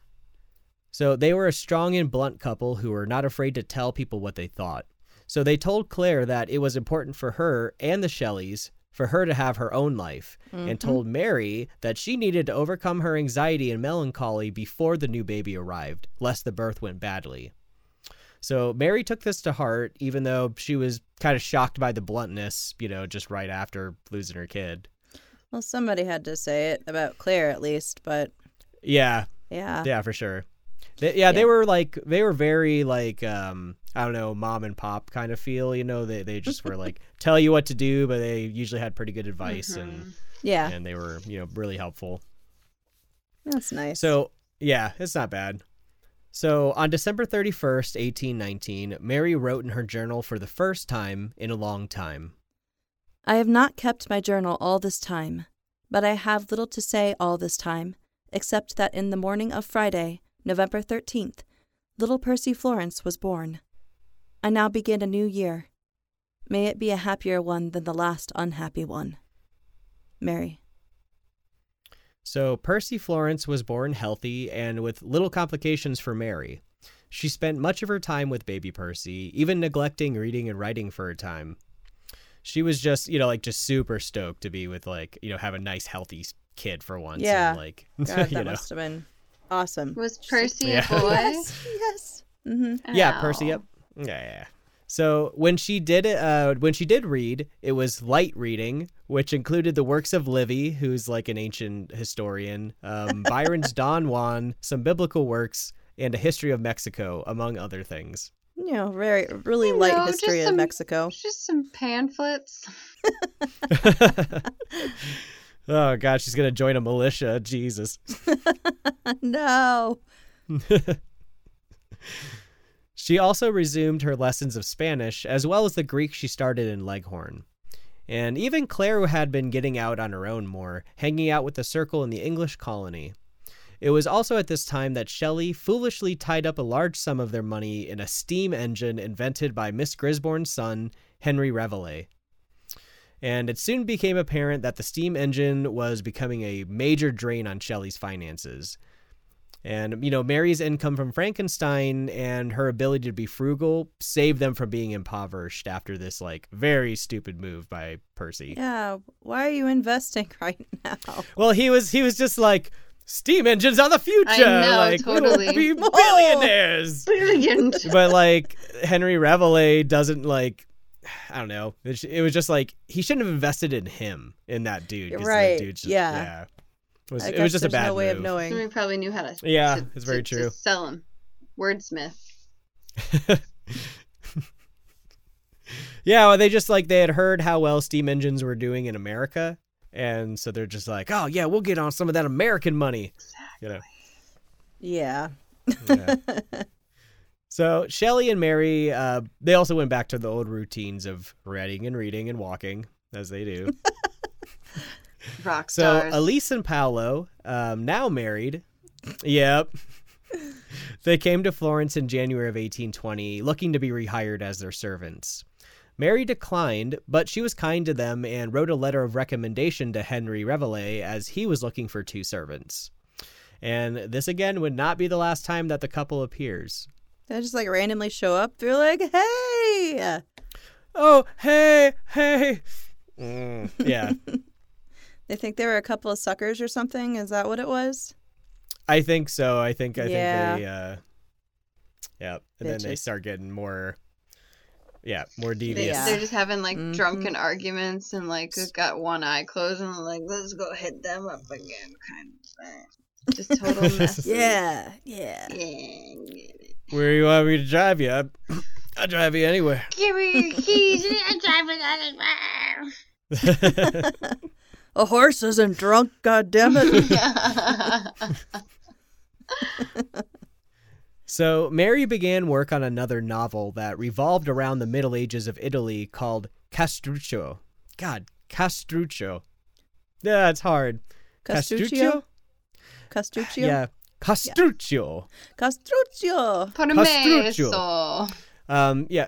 S1: So they were a strong and blunt couple who were not afraid to tell people what they thought. So they told Claire that it was important for her and the Shelleys for her to have her own life, and
S3: Mhm.
S1: told Mary that she needed to overcome her anxiety and melancholy before the new baby arrived, lest the birth went badly. So Mary took this to heart, even though she was kind of shocked by the bluntness, you know, just right after losing her kid.
S3: Well, somebody had to say it about Claire at least, but
S1: Yeah,
S3: yeah.
S1: yeah, for sure. They, yeah, they were like they were very like um I don't know mom and pop kind of feel. You know, they they just were like tell you what to do, but they usually had pretty good advice and
S2: Mhm.
S3: Yeah,
S1: and they were you know really helpful.
S3: that's nice.
S1: So yeah, it's not bad. So on December thirty first, eighteen nineteen, Mary wrote in her journal for the first time in a long time.
S3: I have not kept my journal all this time, but I have little to say all this time, except that in the morning of Friday, November 13th, little Percy Florence was born. I now begin a new year. May it be a happier one than the last unhappy one. Mary.
S1: So Percy Florence was born healthy and with little complications for Mary. She spent much of her time with baby Percy, even neglecting reading and writing for a time. She was just, you know, like just super stoked to be with like, you know, have a nice healthy kid for once.
S3: Yeah.
S1: And, like,
S3: God,
S1: you
S3: that
S1: know.
S3: must have been awesome.
S2: Was Percy
S1: Yeah.
S2: a boy?
S3: Yes, yes. Mm-hmm.
S1: Yeah, Percy. Yep. Yeah, yeah. Yeah. So when she did uh, when she did read, it was light reading, which included the works of Livy, who's like an ancient historian, um, Byron's Don Juan, some biblical works, and a history of Mexico, among other things.
S3: You know, very, really
S2: You
S3: light
S2: know,
S3: history of
S2: some-
S3: Mexico.
S2: Just some pamphlets.
S1: oh God, she's gonna join a militia. Jesus.
S3: no.
S1: She also resumed her lessons of Spanish, as well as the Greek she started in Leghorn. And even Claire had been getting out on her own more, hanging out with the circle in the English colony. It was also at this time that Shelley foolishly tied up a large sum of their money in a steam engine invented by Miss Grisborne's son, Henry Reveley. And it soon became apparent that the steam engine was becoming a major drain on Shelley's finances. And, you know, Mary's income from Frankenstein and her ability to be frugal saved them from being impoverished after this, like, very stupid move by Percy.
S3: Yeah, why are you investing right now?
S1: Well, he was he was just like, steam engines are the future.
S2: I know,
S1: like,
S2: totally.
S1: be oh. billionaires.
S2: Brilliant.
S1: but like Henry Reveley doesn't like I don't know. It, it was just like he shouldn't have invested in him in that dude.
S3: Right,
S1: That dude's just,
S3: yeah.
S1: yeah. It was, it was just a
S3: there's
S1: bad
S3: no way of
S1: move.
S3: knowing.
S2: Somebody probably knew how to.
S1: Yeah,
S2: to-
S1: it's very
S2: to-
S1: true.
S2: To sell them. Wordsmith.
S1: yeah, well, they just like they had heard how well steam engines were doing in America, and so they're just like, oh yeah, we'll get on some of that American money. You know.
S3: Yeah.
S1: Yeah. so Shelley and Mary, uh, they also went back to the old routines of writing and reading and walking, as they do.
S2: Rock
S1: So. Elise and Paolo, um, now married, yep, they came to Florence in January of 1820, looking to be rehired as their servants. Mary declined, but she was kind to them and wrote a letter of recommendation to Henry Reveley as he was looking for two servants. And this again would not be the last time that the couple appears.
S3: They just like randomly show up. They're like, hey.
S1: Oh, hey, hey. Mm, yeah,
S3: They think they were a couple of suckers or something. Is that what it was?
S1: I think so. I think I
S3: Yeah.
S1: think they uh yeah, and then they start getting more yeah, more devious.
S3: Yeah.
S2: They're just having like
S3: Mhm.
S2: drunken arguments and like got one eye closed and like let's go hit them up again kind of thing. Just total mess.
S3: Yeah. Yeah.
S2: Yeah.
S1: Where you want me to drive you? I- I'll drive you anywhere.
S2: Give me your keys and I'm driving anywhere.
S3: A horse isn't drunk, God damn it.
S1: so Mary began work on another novel that revolved around the Middle Ages of Italy called Castruccio. God, Castruccio. Yeah, it's hard.
S3: Castruccio? Castruccio?
S1: Yeah. Castruccio.
S3: Castruccio.
S2: Parmeso.
S1: Um, yeah.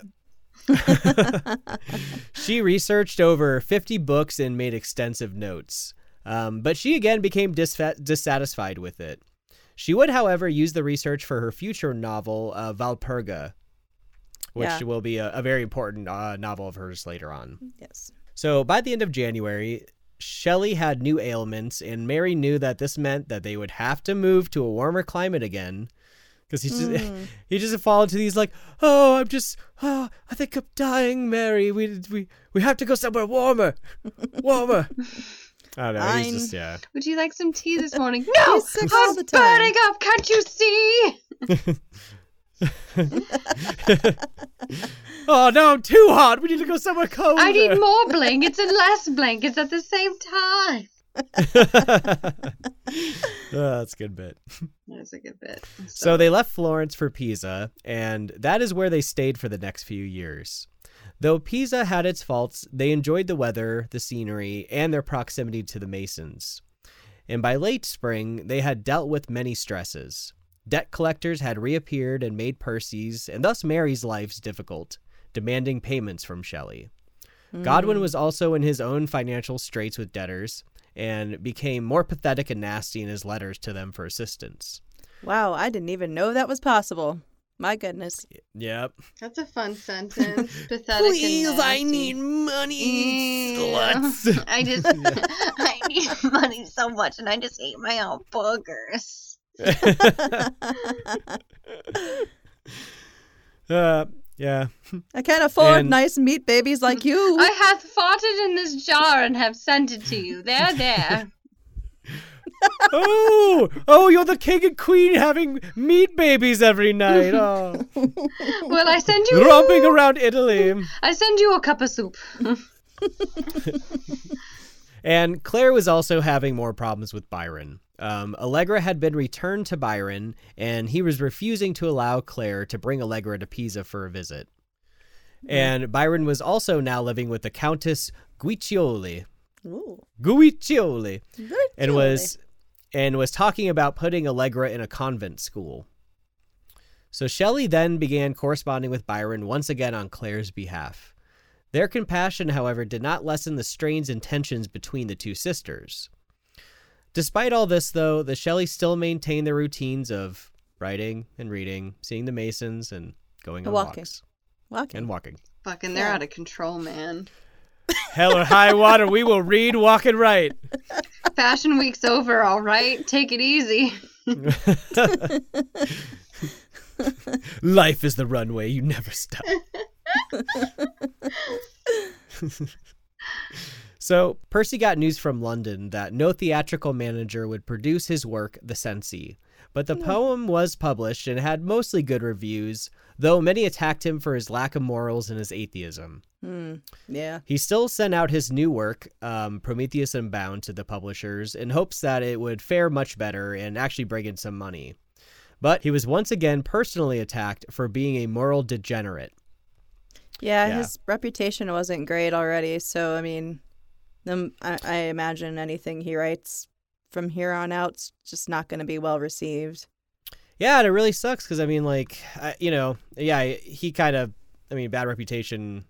S1: she researched over 50 books and made extensive notes. Um, but she again became dissatisfied with it. She would, however, use the research for her future novel, uh, Valperga, which
S3: Yeah.
S1: will be a, a very important uh, novel of hers later on.
S3: Yes.
S1: So by the end of January, Shelley had new ailments, and Mary knew that this meant that they would have to move to a warmer climate again. Because he just
S3: Mm.
S1: he just fall into these like, oh, I'm just, oh, I think I'm dying, Mary. We we we have to go somewhere warmer, warmer. I don't know.
S3: Fine.
S1: He's just yeah.
S2: Would you like some tea this morning? No,
S3: He's sick all
S2: I'm
S3: the time.
S2: burning up. Can't you see?
S1: oh no, I'm too hot. We need to go somewhere cold.
S2: I need more blankets and less blankets at the same time.
S1: oh, that's a good bit.
S2: That's a good bit.
S1: So they left Florence for Pisa, and that is where they stayed for the next few years. Though Pisa had its faults, they enjoyed the weather, the scenery, and their proximity to the Masons. And by late spring, they had dealt with many stresses. Debt collectors had reappeared and made Percy's, and thus Mary's lives difficult, demanding payments from Shelley. Godwin hmm. was also in his own financial straits with debtors, and became more pathetic and nasty in his letters to them for assistance.
S3: Wow, I didn't even know that was possible. My goodness.
S1: Yep.
S2: That's a fun sentence. Pathetic Please, and nasty.
S1: money,
S2: Yeah. I just I need money so much and I just ate my own boogers.
S1: uh, yeah.
S3: I can't afford
S1: And-
S3: nice meat babies like you.
S2: I hath farted in this jar and have sent it to you. There, there.
S1: oh, oh, you're the king and queen having meat babies every night. Oh,
S2: Well, I send you
S1: romping around Italy.
S2: I send you a cup of soup.
S1: And Claire was also having more problems with Byron. Um, Allegra had been returned to Byron, and he was refusing to allow Claire to bring Allegra to Pisa for a visit. And Byron was also now living with the Countess Guiccioli.
S3: Ooh.
S1: Guiccioli. and was and was talking about putting Allegra in a convent school. So Shelley then began corresponding with Byron once again on Claire's behalf. Their compassion, however, did not lessen the strains and tensions between the two sisters. Despite all this, though, the Shelleys still maintained their routines of writing and reading, seeing the Masons, and going on
S3: Walking.
S1: walks
S3: Walking.
S1: and walking.
S2: Fucking they're
S3: Yeah.
S2: out of control, man.
S1: Hell or high water, we will read, walk, and write.
S2: Fashion week's over, all right. Take it easy.
S1: Life is the runway, you never stop. So, Percy got news from London that no theatrical manager would produce his work, The Cenci. But the poem was published and had mostly good reviews, though many attacked him for his lack of morals and his atheism.
S3: Hmm. Yeah.
S1: He still sent out his new work, um, Prometheus Unbound, to the publishers in hopes that it would fare much better and actually bring in some money. But he was once again personally attacked for being a moral degenerate.
S3: Yeah,
S1: Yeah.
S3: his reputation wasn't great already. So, I mean, the, I, I imagine anything he writes from here on out's just not going to be well received.
S1: Yeah, and it really sucks because I mean, like, I, you know, yeah, he kind of, I mean, bad reputation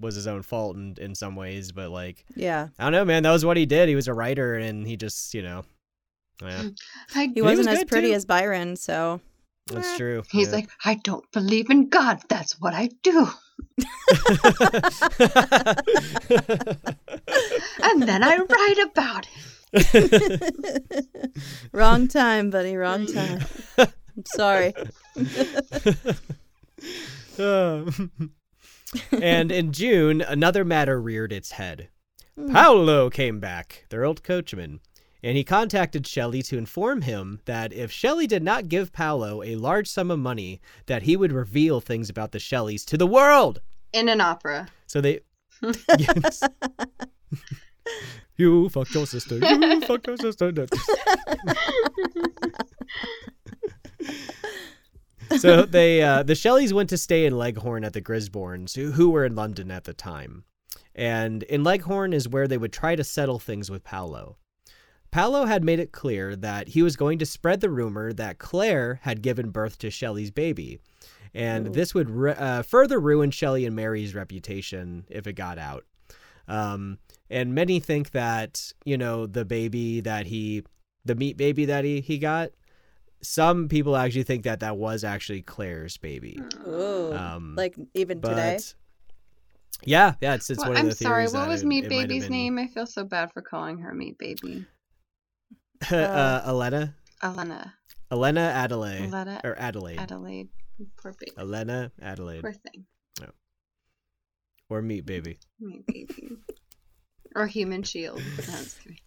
S1: was his own fault in in some ways, but like,
S3: Yeah.
S1: I don't know, man, that was what he did. He was a writer, and he just, you know, yeah, hmm.
S2: I,
S3: He
S1: was
S3: wasn't as pretty
S1: too.
S3: as Byron, so.
S1: that's true.
S2: he's
S1: yeah.
S2: like, I don't believe in God. That's what I do. And then I write about it.
S3: Wrong time, buddy. Wrong time. I'm sorry.
S1: And in June, another matter reared its head. Hmm. Paolo came back, their old coachman, and he contacted Shelley to inform him that if Shelley did not give Paolo a large sum of money, that he would reveal things about the Shelleys to the world.
S2: In an opera.
S1: So they. Yes. you fucked your sister. You fucked your sister. So they uh, the Shelleys went to stay in Leghorn at the Grisborns, who, who were in London at the time. And in Leghorn is where they would try to settle things with Paolo. Paolo had made it clear that he was going to spread the rumor that Claire had given birth to Shelley's baby. And
S3: Ooh.
S1: this would ru- uh, further ruin Shelley and Mary's reputation if it got out. Um, and many think that, you know, the baby that he, the meat baby that he, he got, some people actually think that that was actually Claire's baby.
S3: Ooh.
S1: Um,
S3: like, even
S1: but
S3: today?
S1: yeah, yeah, it's, it's
S2: Well,
S1: one of
S2: I'm
S1: the
S2: sorry.
S1: theories
S2: What
S1: that
S2: was
S1: it-
S2: Meat
S1: it
S2: Baby's
S1: been-
S2: name? I feel so bad for calling her Meat Baby.
S1: Uh, Elena,
S2: Elena.
S1: Elena Adelaide,
S2: Elena
S1: or Adelaide,
S2: Adelaide. Poor baby.
S1: Elena Adelaide,
S2: Poor thing.
S1: or Meat Baby.
S2: Meat Baby. Or human shield. No, I'm just kidding.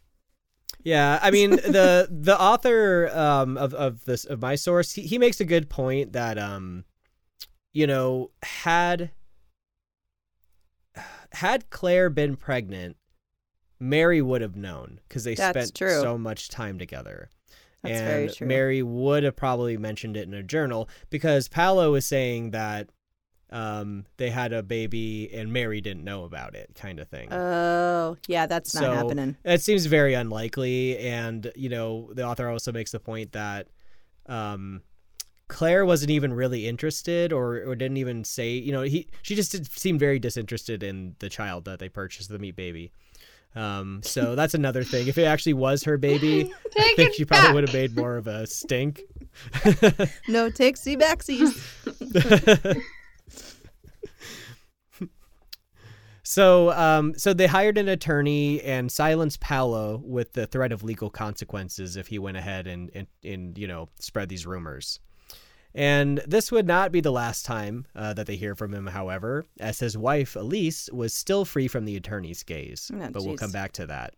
S1: Yeah, I mean the the author um, of of this of my source, he, he makes a good point that um, you know, had had Claire been pregnant, Mary would have known because they
S3: That's
S1: spent
S3: true.
S1: so much time together.
S3: That's
S1: and
S3: very true.
S1: Mary would have probably mentioned it in a journal because Paolo was saying that um, they had a baby and Mary didn't know about it, kind of thing.
S3: Oh, yeah, that's not happening.
S1: It seems very unlikely, and you know the author also makes the point that um, Claire wasn't even really interested, or or didn't even say. You know, he she just did, seemed very disinterested in the child that they purchased, the meat baby. Um, so that's another thing. If it actually was her baby, I think she probably
S2: back.
S1: would have made more of a stink.
S3: No takesy backsies.
S1: So, um, so they hired an attorney and silenced Paolo with the threat of legal consequences if he went ahead and, and, and you know, spread these rumors. And this would not be the last time uh, that they hear from him, however, as his wife, Elise, was still free from the attorney's gaze.
S3: Oh,
S1: but we'll come back to that.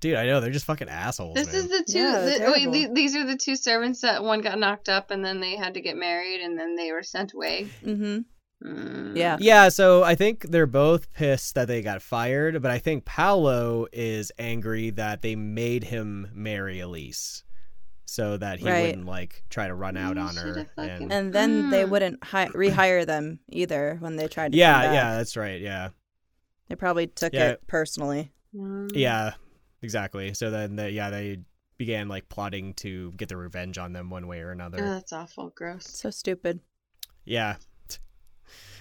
S1: Dude, I know, they're just fucking assholes.
S2: This
S1: man.
S2: is the two.
S3: Yeah,
S2: the- wait, the- these are the two servants that one got knocked up and then they had to get married and then they were sent away.
S3: mm-hmm.
S2: Mm.
S3: Yeah.
S1: Yeah, so I think they're both pissed that they got fired, but I think Paolo is angry that they made him marry Elise so that he
S3: Right.
S1: wouldn't like try to run out
S2: You
S1: on her. And...
S3: And then they
S2: Mm.
S3: wouldn't hi- rehire them either when they tried to.
S1: Yeah, yeah, that's right. Yeah.
S3: They probably took
S1: Yeah.
S3: it personally.
S1: Yeah, exactly. So then they, yeah, they began like plotting to get their revenge on them one way or another.
S2: Oh, that's awful. Gross.
S3: So stupid.
S1: Yeah.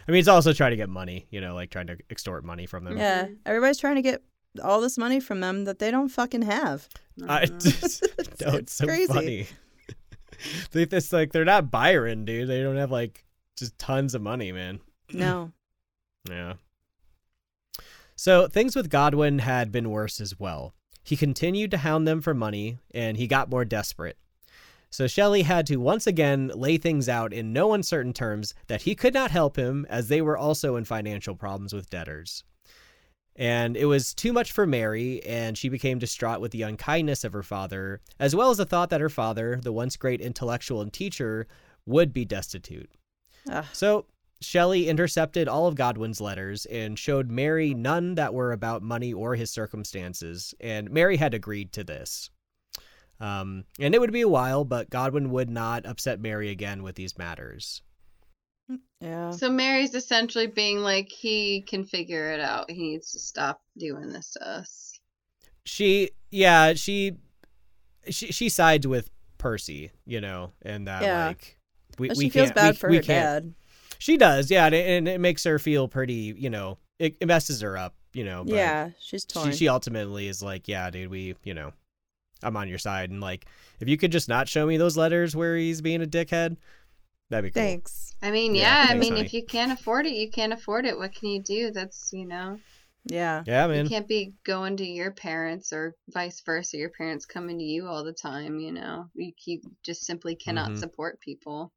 S1: I mean, it's also trying to get money, you know, like trying to extort money from them.
S3: Yeah, everybody's trying to get all this money from them that they don't fucking have.
S1: I
S2: Mhm.
S1: no, it's so
S3: crazy.
S1: funny. they, it's like they're not Byron, dude. They don't have like just tons of money, man.
S3: No.
S1: Yeah. So things with Godwin had been worse as well. He continued to hound them for money, and he got more desperate. So Shelley had to once again lay things out in no uncertain terms that he could not help him, as they were also in financial problems with debtors. And it was too much for Mary, and she became distraught with the unkindness of her father, as well as the thought that her father, the once great intellectual and teacher, would be destitute.
S3: Ugh.
S1: So Shelley intercepted all of Godwin's letters and showed Mary none that were about money or his circumstances, and Mary had agreed to this. Um, and it would be a while, but Godwin would not upset Mary again with these matters.
S3: Yeah.
S2: So Mary's essentially being like, he can figure it out. He needs to stop doing this to us.
S1: She, yeah, she, she, she sides with Percy, you know, and that
S3: Yeah.
S1: like we,
S3: But
S1: we
S3: feels
S1: can't-
S3: bad
S1: we-
S3: for
S1: we
S3: her
S1: can't-
S3: dad.
S1: She does, yeah, and it, and it makes her feel pretty, you know, it, it messes her up, you know. But
S3: Yeah, she's torn.
S1: she, she ultimately is like, yeah, dude, we, you know, I'm on your side, and like, if you could just not show me those letters where he's being a dickhead, that'd be cool.
S3: Thanks.
S2: I mean,
S1: Yeah,
S2: yeah, I mean,
S1: honey.
S2: if you can't afford it, you can't afford it. What can you do? That's, you know,
S3: Yeah.
S1: Yeah, man.
S2: you can't be going to your parents or vice versa. Your parents coming to you all the time, you know. You, you just simply cannot
S1: Mhm.
S2: support people.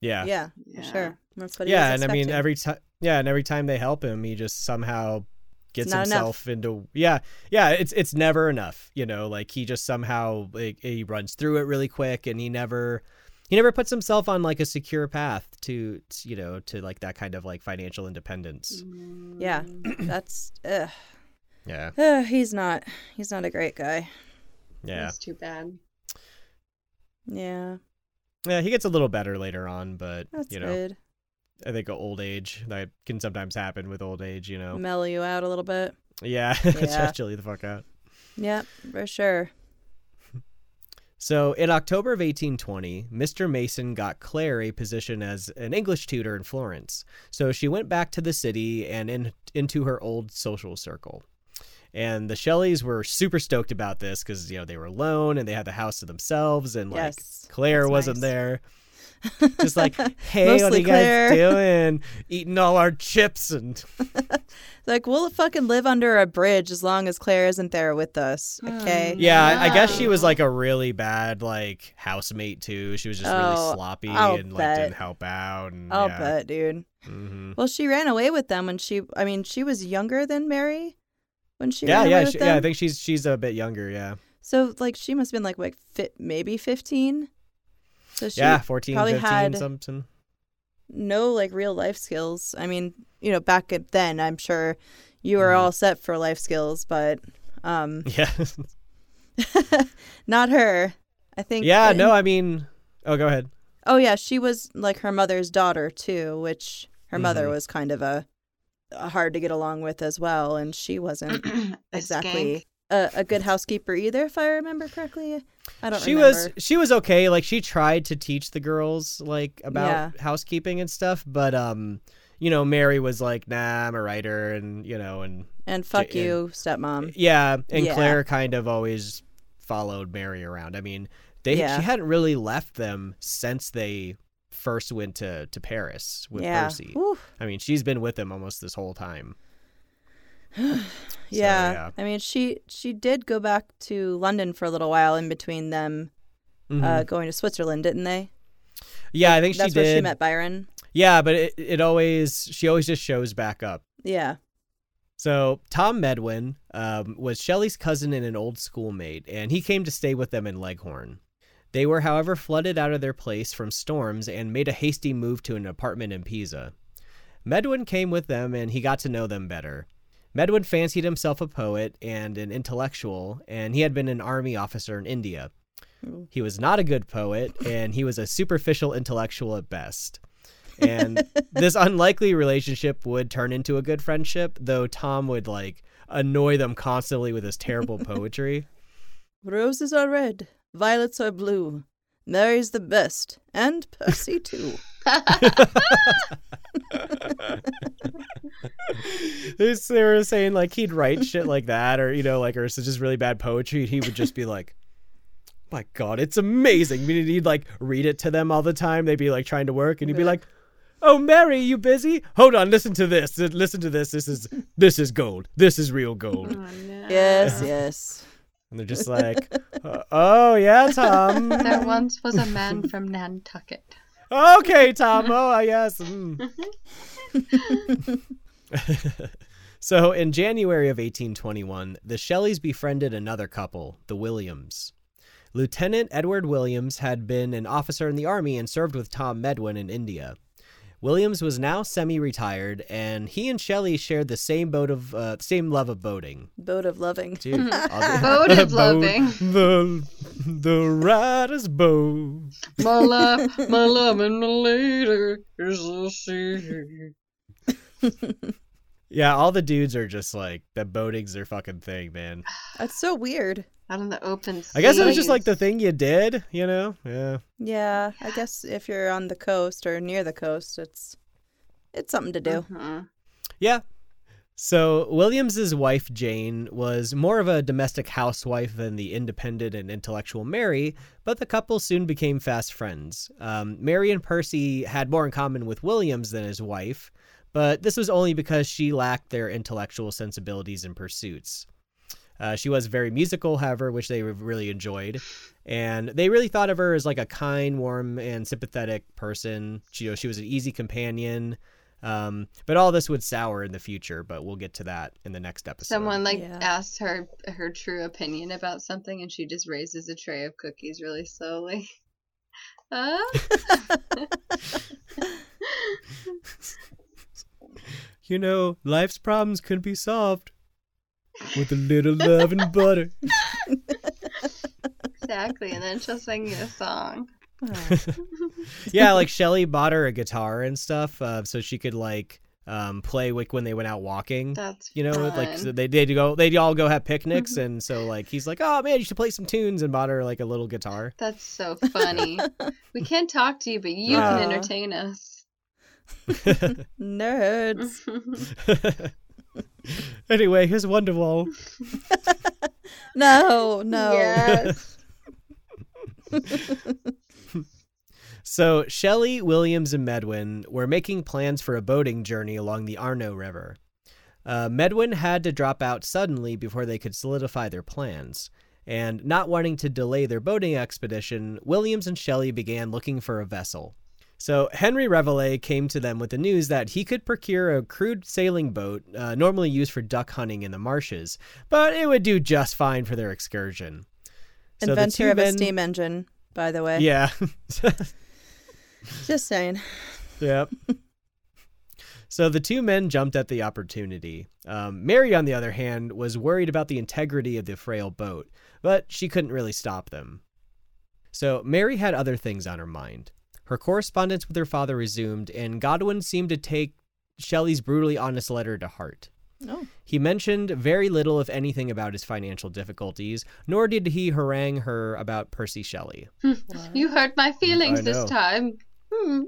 S1: Yeah,
S3: Yeah,
S2: Yeah.
S3: sure. That's what he
S1: yeah,
S3: was
S1: and I mean, every time, yeah, and every time they help him, he just somehow gets
S3: not
S1: himself into, yeah, yeah. It's it's never enough, you know. Like he just somehow like, he runs through it really quick, and he never. He never puts himself on like a secure path to, to, you know, to like that kind of like financial independence.
S3: Yeah. That's ugh.
S1: Yeah,
S3: Ugh, he's not he's not a great guy.
S1: yeah,
S2: That's too bad.
S3: Yeah.
S1: yeah. He gets a little better later on, but
S3: That's
S1: you know,
S3: good.
S1: I think old age that can sometimes happen with old age. You know,
S3: Mellow you out a little bit.
S1: yeah,
S3: Yeah.
S1: just chill you the fuck out.
S3: Yep, for sure.
S1: So, in October of 1820, Mr. Mason got Claire a position as an English tutor in Florence. So she went back to the city and in, into her old social circle. And the Shelleys were super stoked about this because you know they were alone and they had the house to themselves, and like
S3: yes.
S1: Claire wasn't
S3: nice.
S1: there. Just like, hey, what are
S3: Mostly
S1: you guys doing? Eating all our chips and
S3: like we'll fucking live under a bridge as long as Claire isn't there with us. Okay.
S2: Hmm.
S1: Yeah, I I guess she was like a really bad like housemate too. She was just
S3: Oh,
S1: really sloppy
S3: I'll
S1: and like
S3: bet.
S1: didn't help out. And,
S3: I'll
S1: yeah.
S3: bet, dude.
S1: hmm
S3: Well, she ran away with them when she I mean, she was younger than Mary. when she
S1: yeah,
S3: ran
S1: yeah,
S3: away with
S1: she, yeah. I think she's she's a bit younger. Yeah,
S3: So like she must have been like like fit maybe fifteen. So she
S1: yeah, 14,
S3: probably
S1: 15,
S3: had-
S1: something.
S3: no like real life skills. I mean, you know, back then I'm sure you were
S1: Mhm.
S3: all set for life skills, but um
S1: Yeah,
S3: not her. I think
S1: yeah.
S3: in-
S1: No, I mean, oh, go ahead.
S3: Oh yeah, she was like her mother's daughter too, which her mother
S1: Mhm.
S3: was kind of a, a hard to get along with as well, and she wasn't
S2: A
S3: exactly a, a good housekeeper either, if I remember correctly. I don't.
S1: she
S3: remember.
S1: was she was okay like she tried to teach the girls like about
S3: Yeah.
S1: housekeeping and stuff but um you know mary was like nah i'm a writer and you know and
S3: and fuck
S1: J-
S3: you, stepmom.
S1: yeah and
S3: Yeah.
S1: claire kind of always followed mary around i mean they
S3: Yeah.
S1: she hadn't really left them since they first went to to paris with percy
S3: Whew.
S1: i mean she's been with them almost this whole time
S3: yeah.
S1: yeah.
S3: I mean, she she did go back to London for a little while in between them uh,
S1: Mhm.
S3: going to Switzerland, didn't they?
S1: yeah i think
S3: That's
S1: she
S3: where
S1: did
S3: she met Byron.
S1: yeah but it, it always she always just shows back up
S3: Yeah.
S1: So Tom Medwin um, was Shelley's cousin and an old schoolmate, and he came to stay with them in Leghorn. They were, however, flooded out of their place from storms and made a hasty move to an apartment in Pisa. Medwin came with them, and he got to know them better. Medwin fancied himself a poet and an intellectual, and he had been an army officer in India. He was not a good poet, and he was a superficial intellectual at best. And this unlikely relationship would turn into a good friendship, though Tom would like annoy them constantly with his terrible poetry.
S3: Roses are red, violets are blue. Mary's the best, and Percy too.
S1: This- they were saying like he'd write shit like that, or you know, like or it's just really bad poetry, and he would just be like, "My God, it's amazing!" I mean, he'd like read it to them all the time. They'd be like trying to work, and he'd be like, "Oh, Mary, you busy? Hold on, listen to this. Listen to this. This is this is gold. This is real gold."
S2: Oh, no.
S3: Yes, yes.
S1: And they're just like, uh, "Oh yeah, Tom.
S2: There once was a man from Nantucket.
S1: Okay, Tom. Oh, uh, yes." mm." so, in January of 1821, the Shelleys befriended another couple, the Williams. Lieutenant Edward Williams had been an officer in the army and served with Tom Medwin in India. Williams was now semi-retired, and he and Shelley shared the same boat of uh, same love of boating.
S3: Boat of loving.
S1: Dude,
S2: Boat of loving.
S1: The the rider's boat.
S2: My life, my love, and my lady is the sea.
S1: Yeah, all the dudes are just like that. Boating's their fucking thing, man.
S3: That's so weird.
S2: Out in the open sea.
S1: I guess it was just like the thing you did, you know? Yeah.
S3: Yeah, I guess if you're on the coast or near the coast, it's it's something to do.
S2: Mhm.
S1: Yeah. So Williams's wife Jane was more of a domestic housewife than the independent and intellectual Mary, but the couple soon became fast friends. Um, Mary and Percy had more in common with Williams than his wife, but this was only because she lacked their intellectual sensibilities and pursuits. Uh, she was very musical, however, which they really enjoyed, and they really thought of her as like a kind, warm, and sympathetic person. She, you know, she was an easy companion. Um, but all this would sour in the future, but we'll get to that in the next episode.
S2: Someone like
S3: Yeah.
S2: asks her her true opinion about something, and she just raises a tray of cookies really slowly. Huh?
S1: you know, life's problems could be solved with a little love and butter.
S2: exactly, and then she'll sing you a song.
S1: Yeah, like Shelley bought her a guitar and stuff, uh, so she could like um, play like when they went out walking.
S2: That's
S1: You know, like so they they'd go, they'd all go have picnics, and so like he's like, oh man, you should play some tunes, and bought her like a little guitar.
S2: That's so funny. we can't talk to you, but you
S3: Aw.
S2: can entertain us.
S3: Nerds.
S1: anyway, here's Wonderwall.
S3: No, no.
S2: Yes.
S1: So Shelley, Williams, and Medwin were making plans for a boating journey along the Arno River. Uh, Medwin had to drop out suddenly before they could solidify their plans. And not wanting to delay their boating expedition, Williams and Shelley began looking for a vessel. So Henry Reveley came to them with the news that he could procure a crude sailing boat uh, normally used for duck hunting in the marshes, but it would do just fine for their excursion. So
S3: Inventor
S1: two
S3: of a steam engine, by the way.
S1: Yeah.
S3: Just saying.
S1: Yep. so the two men jumped at the opportunity. Um, Mary, on the other hand, was worried about the integrity of the frail boat, but she couldn't really stop them. So Mary had other things on her mind. Her correspondence with her father resumed, and Godwin seemed to take Shelley's brutally honest letter to heart.
S3: Oh.
S1: He mentioned very little, if anything, about his financial difficulties, nor did he harangue her about Percy Shelley.
S2: You hurt my feelings this
S1: know.
S2: time. Hmm.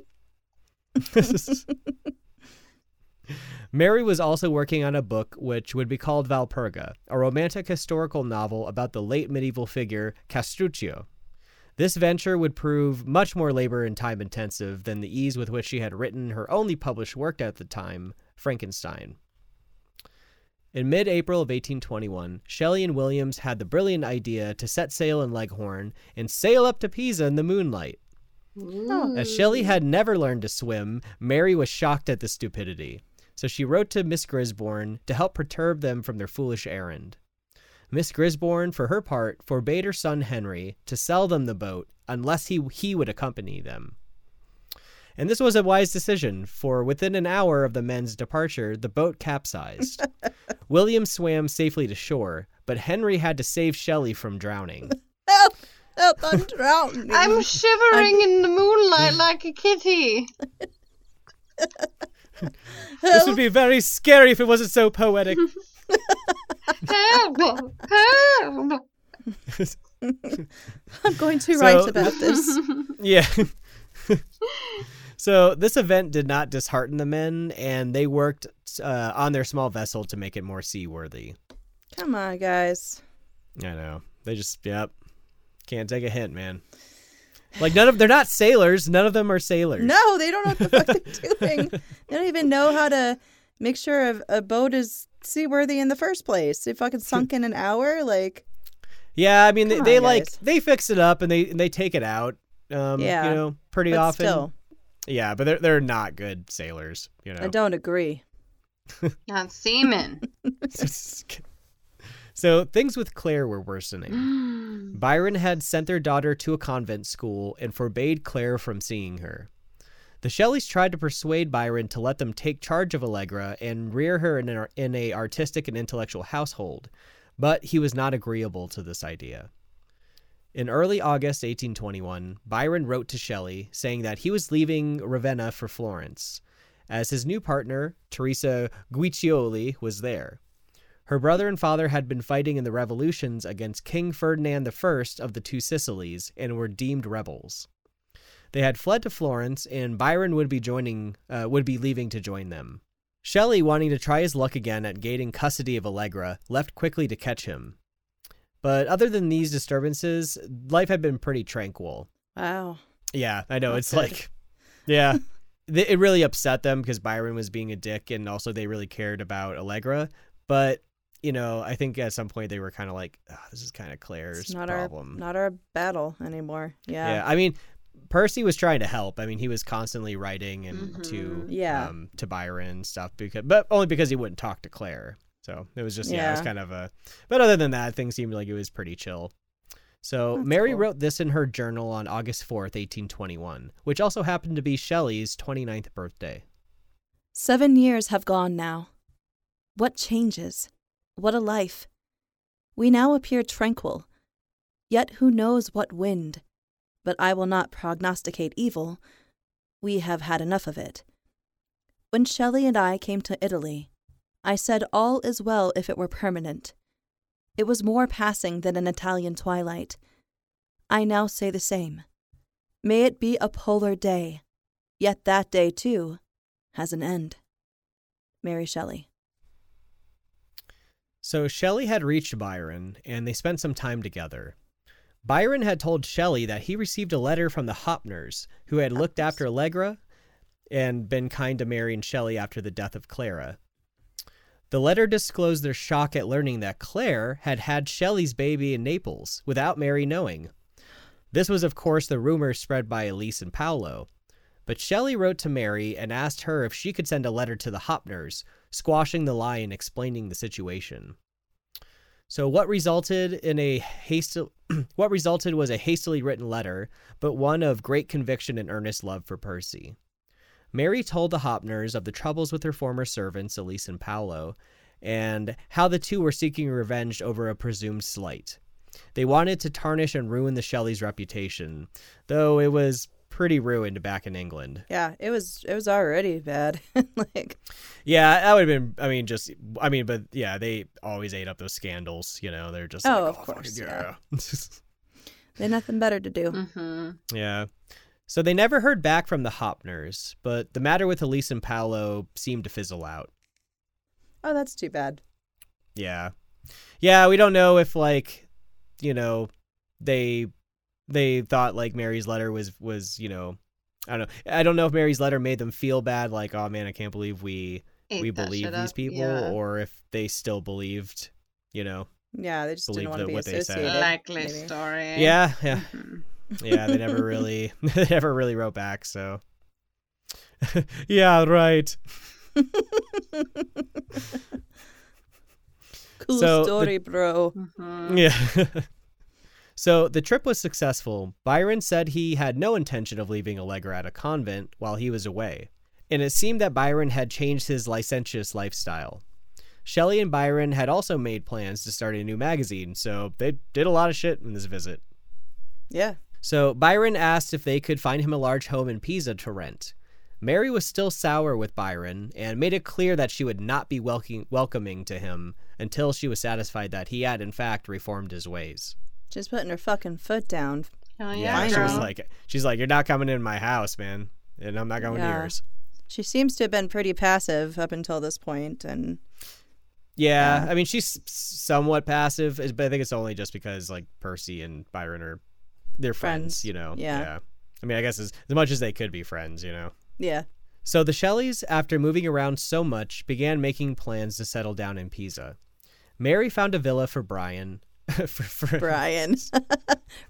S1: Mary was also working on a book which would be called Valperga, a romantic historical novel about the late medieval figure Castruccio. This venture would prove much more labor and time intensive than the ease with which she had written her only published work at the time, Frankenstein. In mid April of 1821, Shelley and Williams had the brilliant idea to set sail in Leghorn and sail up to Pisa in the moonlight. Hmm. As Shelley had never learned to swim, Mary was shocked at the stupidity. So she wrote to Miss Gisborne to help perturb them from their foolish errand. Miss Gisborne, for her part, forbade her son Henry to sell them the boat unless he, he would accompany them. And this was a wise decision, for within an hour of the men's departure, the boat capsized. William swam safely to shore, but Henry had to save Shelley from drowning.
S3: Help! Help! I'm drowning.
S2: I'm shivering in the moonlight like a kitty.
S1: This would be very scary if it wasn't so poetic.
S2: Help! Help!
S3: I'm going to
S1: So-
S3: write about this.
S1: Yeah. so this event did not dishearten the men, and they worked uh, on their small vessel to make it more seaworthy.
S3: Come on, guys.
S1: I know they just yep can't take a hint, man. Like none of they're not sailors. None of them are sailors.
S3: No, they don't know what the fuck they're doing. They don't even know how to make sure a, a boat is seaworthy in the first place. They fucking sunk in an hour. Like,
S1: Yeah, I mean they,
S3: Come
S1: they like they fix it up and they they take it out. Um,
S3: Yeah,
S1: you know, pretty
S3: but
S1: often.
S3: still,
S1: Yeah, but they're they're not good sailors. You know.
S3: I don't agree.
S2: Not seamen.
S1: so things with Claire were worsening. Byron had sent their daughter to a convent school and forbade Claire from seeing her. The Shelleys tried to persuade Byron to let them take charge of Allegra and rear her in, an, in a artistic and intellectual household, but he was not agreeable to this idea. In early August 1821, Byron wrote to Shelley saying that he was leaving Ravenna for Florence, as his new partner, Teresa Guiccioli, was there. Her brother and father had been fighting in the revolutions against King Ferdinand I of the Two Sicilies and were deemed rebels. They had fled to Florence, and Byron would be joining, uh, would be leaving to join them. Shelley, wanting to try his luck again at gaining custody of Allegra, left quickly to catch him. But other than these disturbances, life had been pretty tranquil.
S3: Wow.
S1: Yeah, I know.
S3: That's
S1: it's
S3: good.
S1: like, yeah, it really upset them because Byron was being a dick, and also they really cared about Allegra. But you know, I think at some point they were kind of like, "Ah, this is kind of Claire's
S3: It's not
S1: problem.
S3: our not our battle anymore. Yeah.
S1: yeah, I mean, Percy was trying to help. I mean, he was constantly writing and to
S2: Mhm.
S3: Yeah.
S1: um, to Byron stuff because, but only because he wouldn't talk to Claire. So it was just yeah, it was kind of a. But other than that, things seemed like it was pretty chill. So
S3: That's
S1: Mary
S3: cool.
S1: wrote this in her journal on August 4th, 1821, which also happened to be Shelley's 29th birthday.
S3: Seven years have gone now. What changes? What a life! We now appear tranquil. Yet who knows what wind? But I will not prognosticate evil. We have had enough of it. When Shelley and I came to Italy, I said all is well if it were permanent. It was more passing than an Italian twilight. I now say the same. May it be a polar day, yet that day, too, has an end. Mary Shelley.
S1: So Shelley had reached Byron, and they spent some time together. Byron had told Shelley that he received a letter from the Hoppners, who had looked after Allegra and been kind to Mary and Shelley after the death of Clara. The letter disclosed their shock at learning that Claire had had Shelley's baby in Naples without Mary knowing. This was, of course, the rumor spread by Elise and Paolo. But Shelley wrote to Mary and asked her if she could send a letter to the Hoppners, squashing the lie and explaining the situation. So what resulted in a hasty what resulted was a hastily written letter, but one of great conviction and earnest love for Percy. Mary told the Hoppners of the troubles with her former servants, Elise and Paolo, and how the two were seeking revenge over a presumed slight. They wanted to tarnish and ruin the Shelleys' reputation, though it was pretty ruined back in England.
S3: Yeah, it was it was already bad. like
S1: Yeah, that would have been. I mean, just. I mean, but yeah, they always ate up those scandals. You know, they're just.
S3: Oh,
S1: like,
S3: of
S1: fucking
S3: course, yeah.
S1: yeah.
S3: they had nothing better to do.
S2: hmm
S1: yeah. So they never heard back from the Hoppners, but the matter with Elise and Paolo seemed to fizzle out.
S3: Oh, that's too bad.
S1: Yeah. Yeah, we don't know if like, you know, they they thought like Mary's letter was was, you know, I don't know. I don't know if Mary's letter made them feel bad like, "Oh man, I can't believe we we believe these people,"
S2: Yeah.
S1: or if they still believed, you know.
S3: Yeah, they just
S1: Believe
S3: didn't want to be
S1: what they said.
S3: associated.
S2: Likely
S3: maybe.
S2: story.
S1: Yeah, yeah.
S2: Mhm.
S1: Yeah, they never really they never really wrote back, so Yeah, right.
S3: cool
S1: So, the-
S3: story, bro.
S2: Mhm.
S1: Yeah. So the trip was successful. Byron said he had no intention of leaving Allegra at a convent while he was away, and it seemed that Byron had changed his licentious lifestyle. Shelley and Byron had also made plans to start a new magazine, so they did a lot of shit in this visit.
S3: Yeah.
S1: So Byron asked if they could find him a large home in Pisa to rent. Mary was still sour with Byron and made it clear that she would not be welcoming, welcoming to him until she was satisfied that he had in fact reformed his ways.
S3: Just putting her fucking foot down.
S2: Hell
S1: Yeah,
S2: yeah,
S1: she was like, she's like, you're not coming in my house, man, and I'm not going to yours.
S3: She seems to have been pretty passive up until this point, and
S1: Yeah,
S3: Yeah.
S1: I mean, she's somewhat passive, but I think it's only just because like Percy and Byron are they're friends,
S3: Friends,
S1: you know.
S3: yeah.
S1: I mean, I guess as, as much as they could be friends, you know.
S3: yeah.
S1: So the Shelleys, after moving around so much, began making plans to settle down in Pisa. Mary found a villa for Brian. for, for,
S3: Brian.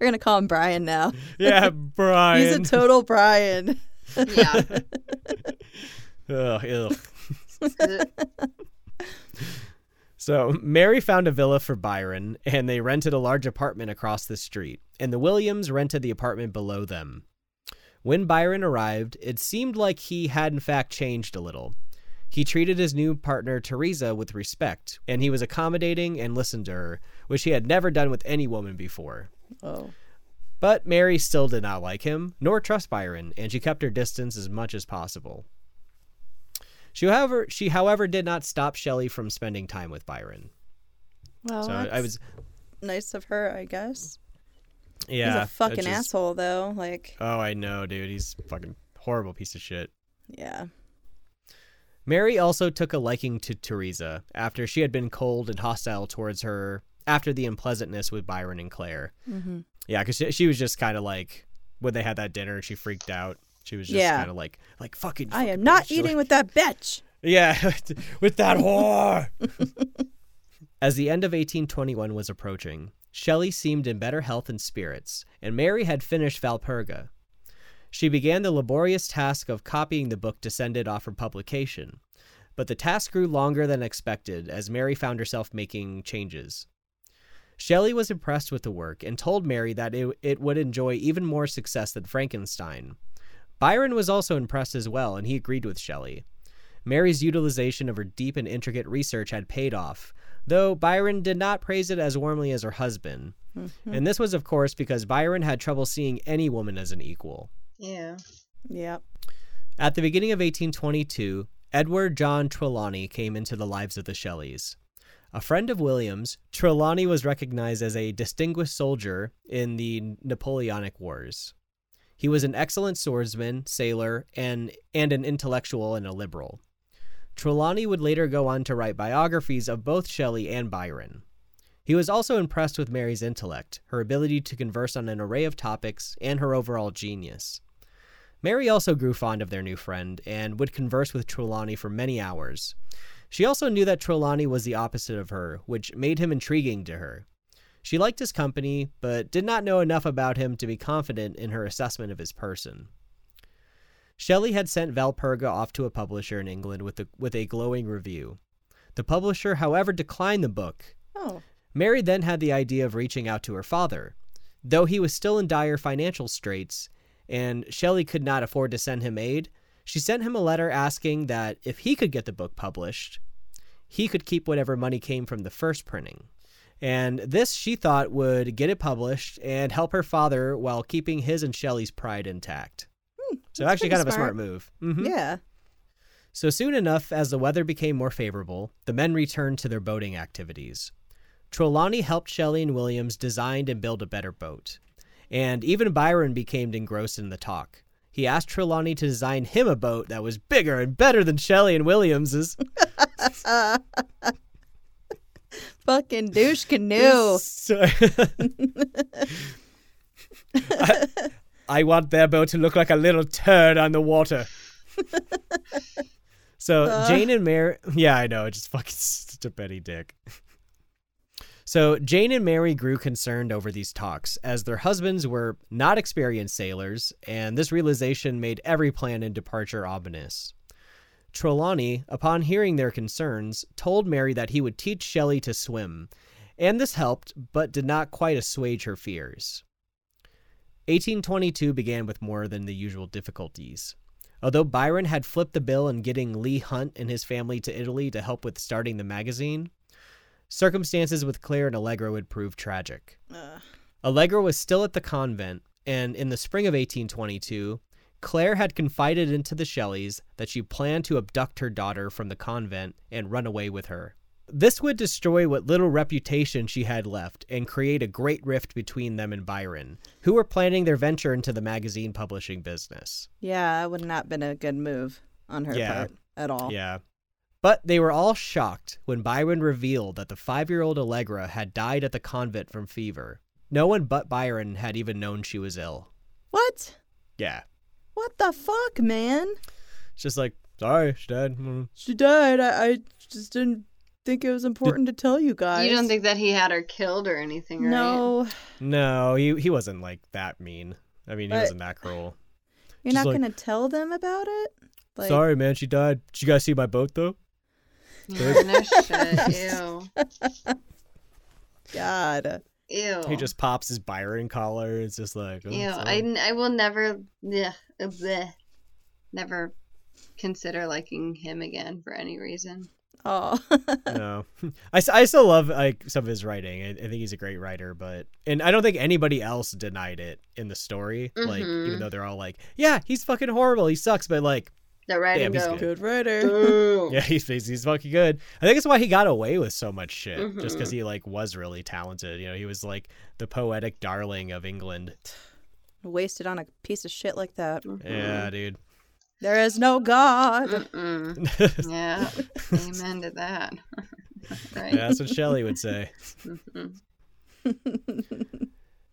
S3: We're gonna call him Brian now.
S1: yeah, Brian.
S3: He's a total Brian.
S2: yeah.
S1: Ugh, ugh. So Mary found a villa for Byron, and they rented a large apartment across the street, and the Williams rented the apartment below them. When Byron arrived, it seemed like he had in fact changed a little. He treated his new partner Teresa with respect, and he was accommodating and listened to her, which he had never done with any woman before.
S3: Oh.
S1: But Mary still did not like him, nor trust Byron, and she kept her distance as much as possible. She, however, she, however, did not stop Shelley from spending time with Byron.
S3: Well,
S1: so I was,
S3: nice of her, I guess.
S1: yeah,
S3: He's a fucking
S1: just-
S3: asshole, though. Like,
S1: Oh, I know, dude. He's a fucking horrible piece of shit.
S3: yeah.
S1: Mary also took a liking to Teresa after she had been cold and hostile towards her after the unpleasantness with Byron and Claire.
S3: hmm
S1: Yeah, because she, she was just kind of like when they had that dinner, she freaked out. She was just
S3: Yeah.
S1: kind of like, like fucking.
S3: I am not
S1: bitch.
S3: eating with that bitch.
S1: Yeah, with that whore. As the end of 1821 was approaching, Shelley seemed in better health and spirits, and Mary had finished Valperga. She began the laborious task of copying the book to send it off for publication, but the task grew longer than expected as Mary found herself making changes. Shelley was impressed with the work and told Mary that it, it would enjoy even more success than Frankenstein. Byron was also impressed as well, and he agreed with Shelley. Mary's utilization of her deep and intricate research had paid off, though Byron did not praise it as warmly as her husband.
S3: Mhm.
S1: And this was, of course, because Byron had trouble seeing any woman as an equal.
S2: Yeah.
S3: Yep.
S1: At the beginning of 1822, Edward John Trelawny came into the lives of the Shelleys. A friend of William's, Trelawny was recognized as a distinguished soldier in the Napoleonic Wars. He was an excellent swordsman, sailor, and, and an intellectual and a liberal. Trelawny would later go on to write biographies of both Shelley and Byron. He was also impressed with Mary's intellect, her ability to converse on an array of topics, and her overall genius. Mary also grew fond of their new friend and would converse with Trelawny for many hours. She also knew that Trelawny was the opposite of her, which made him intriguing to her. She liked his company, but did not know enough about him to be confident in her assessment of his person. Shelley had sent Valperga off to a publisher in England with a, with a glowing review. The publisher, however, declined the book.
S3: Oh.
S1: Mary then had the idea of reaching out to her father. Though he was still in dire financial straits, and Shelley could not afford to send him aid, she sent him a letter asking that if he could get the book published, he could keep whatever money came from the first printing. And this, she thought, would get it published and help her father while keeping his and Shelley's pride intact.
S3: Hmm,
S1: So, actually, kind of a smart move. Mhm.
S3: Yeah.
S1: So soon enough, as the weather became more favorable, the men returned to their boating activities. Trelawny helped Shelley and Williams design and build a better boat. And even Byron became engrossed in the talk. He asked Trelawny to design him a boat that was bigger and better than Shelley and Williams's.
S3: Fucking douche canoe.
S1: So- I, I want their boat to look like a little turd on the water. so
S3: Uh.
S1: Jane and Mary, yeah, I know, just fucking such a petty dick. So Jane and Mary grew concerned over these talks, as their husbands were not experienced sailors, and this realization made every plan and departure ominous. Trelawny, upon hearing their concerns, told Mary that he would teach Shelley to swim, and this helped, but did not quite assuage her fears. 1822 began with more than the usual difficulties. Although Byron had flipped the bill in getting Leigh Hunt and his family to Italy to help with starting the magazine, circumstances with Claire and Allegra would prove tragic.
S3: Ugh.
S1: Allegra was still at the convent, and in the spring of 1822, Claire had confided into the Shelleys that she planned to abduct her daughter from the convent and run away with her. This would destroy what little reputation she had left and create a great rift between them and Byron, who were planning their venture into the magazine publishing business.
S3: Yeah, that would not have been a good move on her
S1: Yeah.
S3: part at all.
S1: Yeah. But they were all shocked when Byron revealed that the five year old Allegra had died at the convent from fever. No one but Byron had even known she was ill.
S3: What?
S1: Yeah.
S3: What the fuck, man?
S1: It's just like, sorry, she died. Mm.
S3: She died. I, I just didn't think it was important to tell you guys.
S2: You don't think that he had her killed or anything, right?
S3: No,
S1: No, he he wasn't like that mean. I mean, he wasn't that cruel.
S3: you're
S1: Just
S3: not
S1: like-
S3: gonna tell them about it. Like,
S1: sorry, man, she died. Did you guys see my boat though?
S2: Yeah, no shit. Ew.
S3: God.
S2: Ew.
S1: He just pops his Byron collar. It's just like, oh,
S2: Ew.
S1: sorry.
S2: I, n- I will never, yeah, uh, bleh, never consider liking him again for any reason.
S3: Oh.
S1: no, I, I still love like some of his writing. I, I think he's a great writer, but and I don't think anybody else denied it in the story. Like
S2: Mhm.
S1: even though they're all like, yeah, he's fucking horrible. He sucks, but like,
S2: That writing
S1: Damn, he's
S2: go.
S1: good.
S3: good writer.
S1: Yeah, he's he's, he's fucking good. I think it's why he got away with so much shit, just because he like was really talented. You know, he was like the poetic darling of England.
S3: Wasted on a piece of shit like that.
S2: Mhm.
S1: Yeah, dude.
S3: There is no God.
S2: Yeah. Amen to that. right.
S1: Yeah, that's what Shelley would say.
S2: Mhm.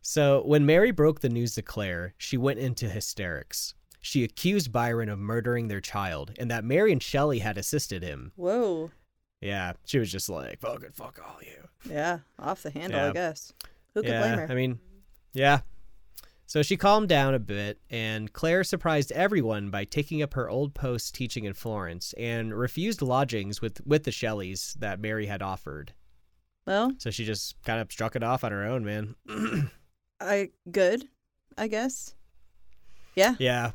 S1: So, when Mary broke the news to Claire, she went into hysterics. She accused Byron of murdering their child and that Mary and Shelley had assisted him.
S3: Whoa.
S1: Yeah, she was just like, fucking fuck all you.
S3: Yeah, off the handle, I guess. Who could
S1: yeah,
S3: blame her?
S1: I mean, yeah. So she calmed down a bit, and Claire surprised everyone by taking up her old post teaching in Florence and refused lodgings with, with the Shelleys that Mary had offered.
S3: well,
S1: So she just kind of struck it off on her own, man.
S3: I good, I guess. Yeah.
S1: Yeah.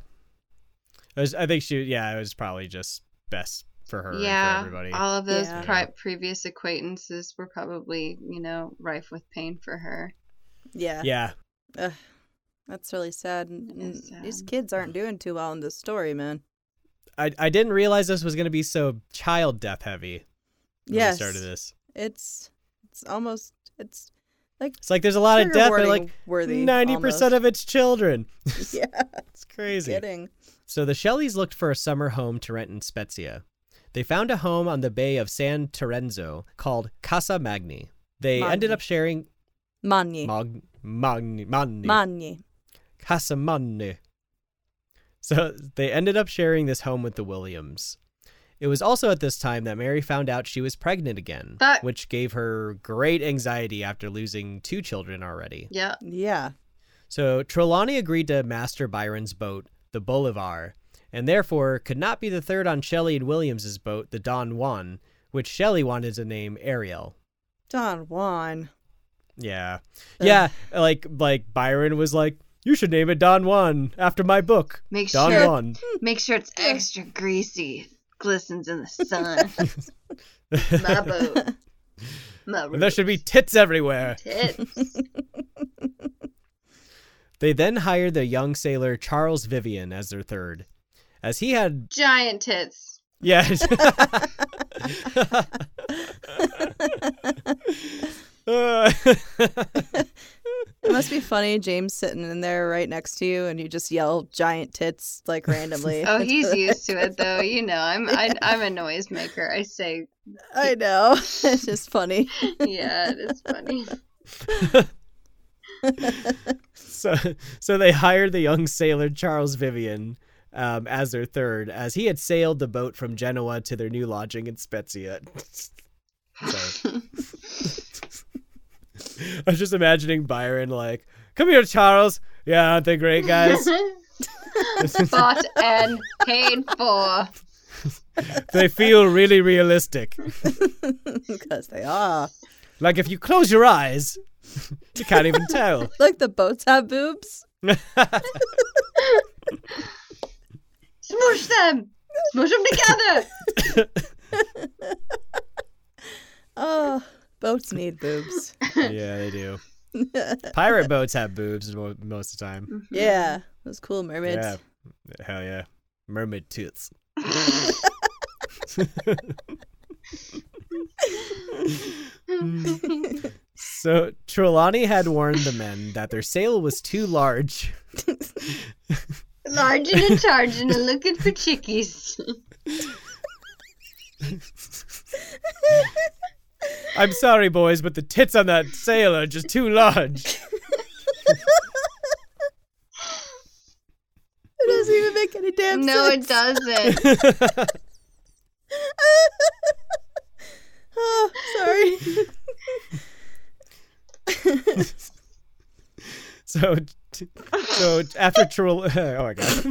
S1: It was, I think she, yeah, it was probably just best for her and
S2: Yeah.
S1: for everybody.
S2: All of those
S3: Yeah.
S2: pri- previous acquaintances were probably, you know, rife with pain for her.
S3: Yeah.
S1: yeah.
S3: Ugh, that's really sad. And-
S2: It
S3: and
S2: is
S3: These kids aren't doing too well in this story, man.
S1: I, I didn't realize this was going to be so child death heavy when
S3: Yes.
S1: started this.
S3: It's it's almost it's like
S1: It's like there's a lot of death, but like 90% of it's children.
S3: yeah,
S1: It's crazy.
S3: kidding.
S1: So the Shelleys looked for a summer home to rent in Spezia. They found a home on the bay of San Terenzo called Casa Magni. They
S3: Magni.
S1: ended up sharing
S3: Magni.
S1: Mag, Magni, Magni,
S3: Magni.
S1: Casa Magni. So they ended up sharing this home with the Williams. It was also at this time that Mary found out she was pregnant again,
S2: Fuck.
S1: which gave her great anxiety after losing two children already.
S2: Yeah.
S3: Yeah.
S1: So Trelawny agreed to master Byron's boat, the Bolivar, and therefore could not be the third on Shelley and Williams's boat, the Don Juan, which Shelley wanted to name Ariel.
S3: Don Juan.
S1: Yeah. Yeah, like like Byron was like, "You should name it Don Juan after my book,
S2: Make
S1: Don
S2: sure
S1: Juan."
S2: make sure it's extra greasy. Glistens in the sun. My boat. My
S1: And there should be tits everywhere.
S2: tits.
S1: They then hired the young sailor Charles Vivian as their third, as he had
S2: Giant tits.
S1: Yes. Uh,
S3: It must be funny, James sitting in there right next to you, and you just yell "giant tits" like randomly.
S2: Oh, he's used to it though. You know, I'm I, I'm a noisemaker. I say,
S3: I know. It's just funny.
S2: yeah, it's funny.
S1: so so they hired the young sailor Charles Vivian um, as their third, as he had sailed the boat from Genoa to their new lodging in Spezia. so, I was just imagining Byron like, "Come here, Charles. Yeah, aren't they great guys?
S2: Bought and paid for.
S1: they feel really realistic.
S3: Because they are.
S1: Like if you close your eyes, you can't even tell."
S3: Like the boats have boobs.
S2: Smoosh them. Smoosh them together.
S3: Oh, boats need boobs.
S1: yeah, they do. Pirate boats have boobs most of the time. Mm-hmm.
S3: yeah, those cool mermaids.
S1: Yeah. Hell yeah. Mermaid tits. So Trelawny had warned the men that their sail was too large.
S2: Large and in charge and looking for chickies.
S1: I'm sorry, boys, but the tits on that sail are just too large.
S3: It doesn't even make any damn
S2: no,
S3: sense.
S2: it doesn't.
S3: Oh, sorry.
S1: so, so after Trel, oh my god.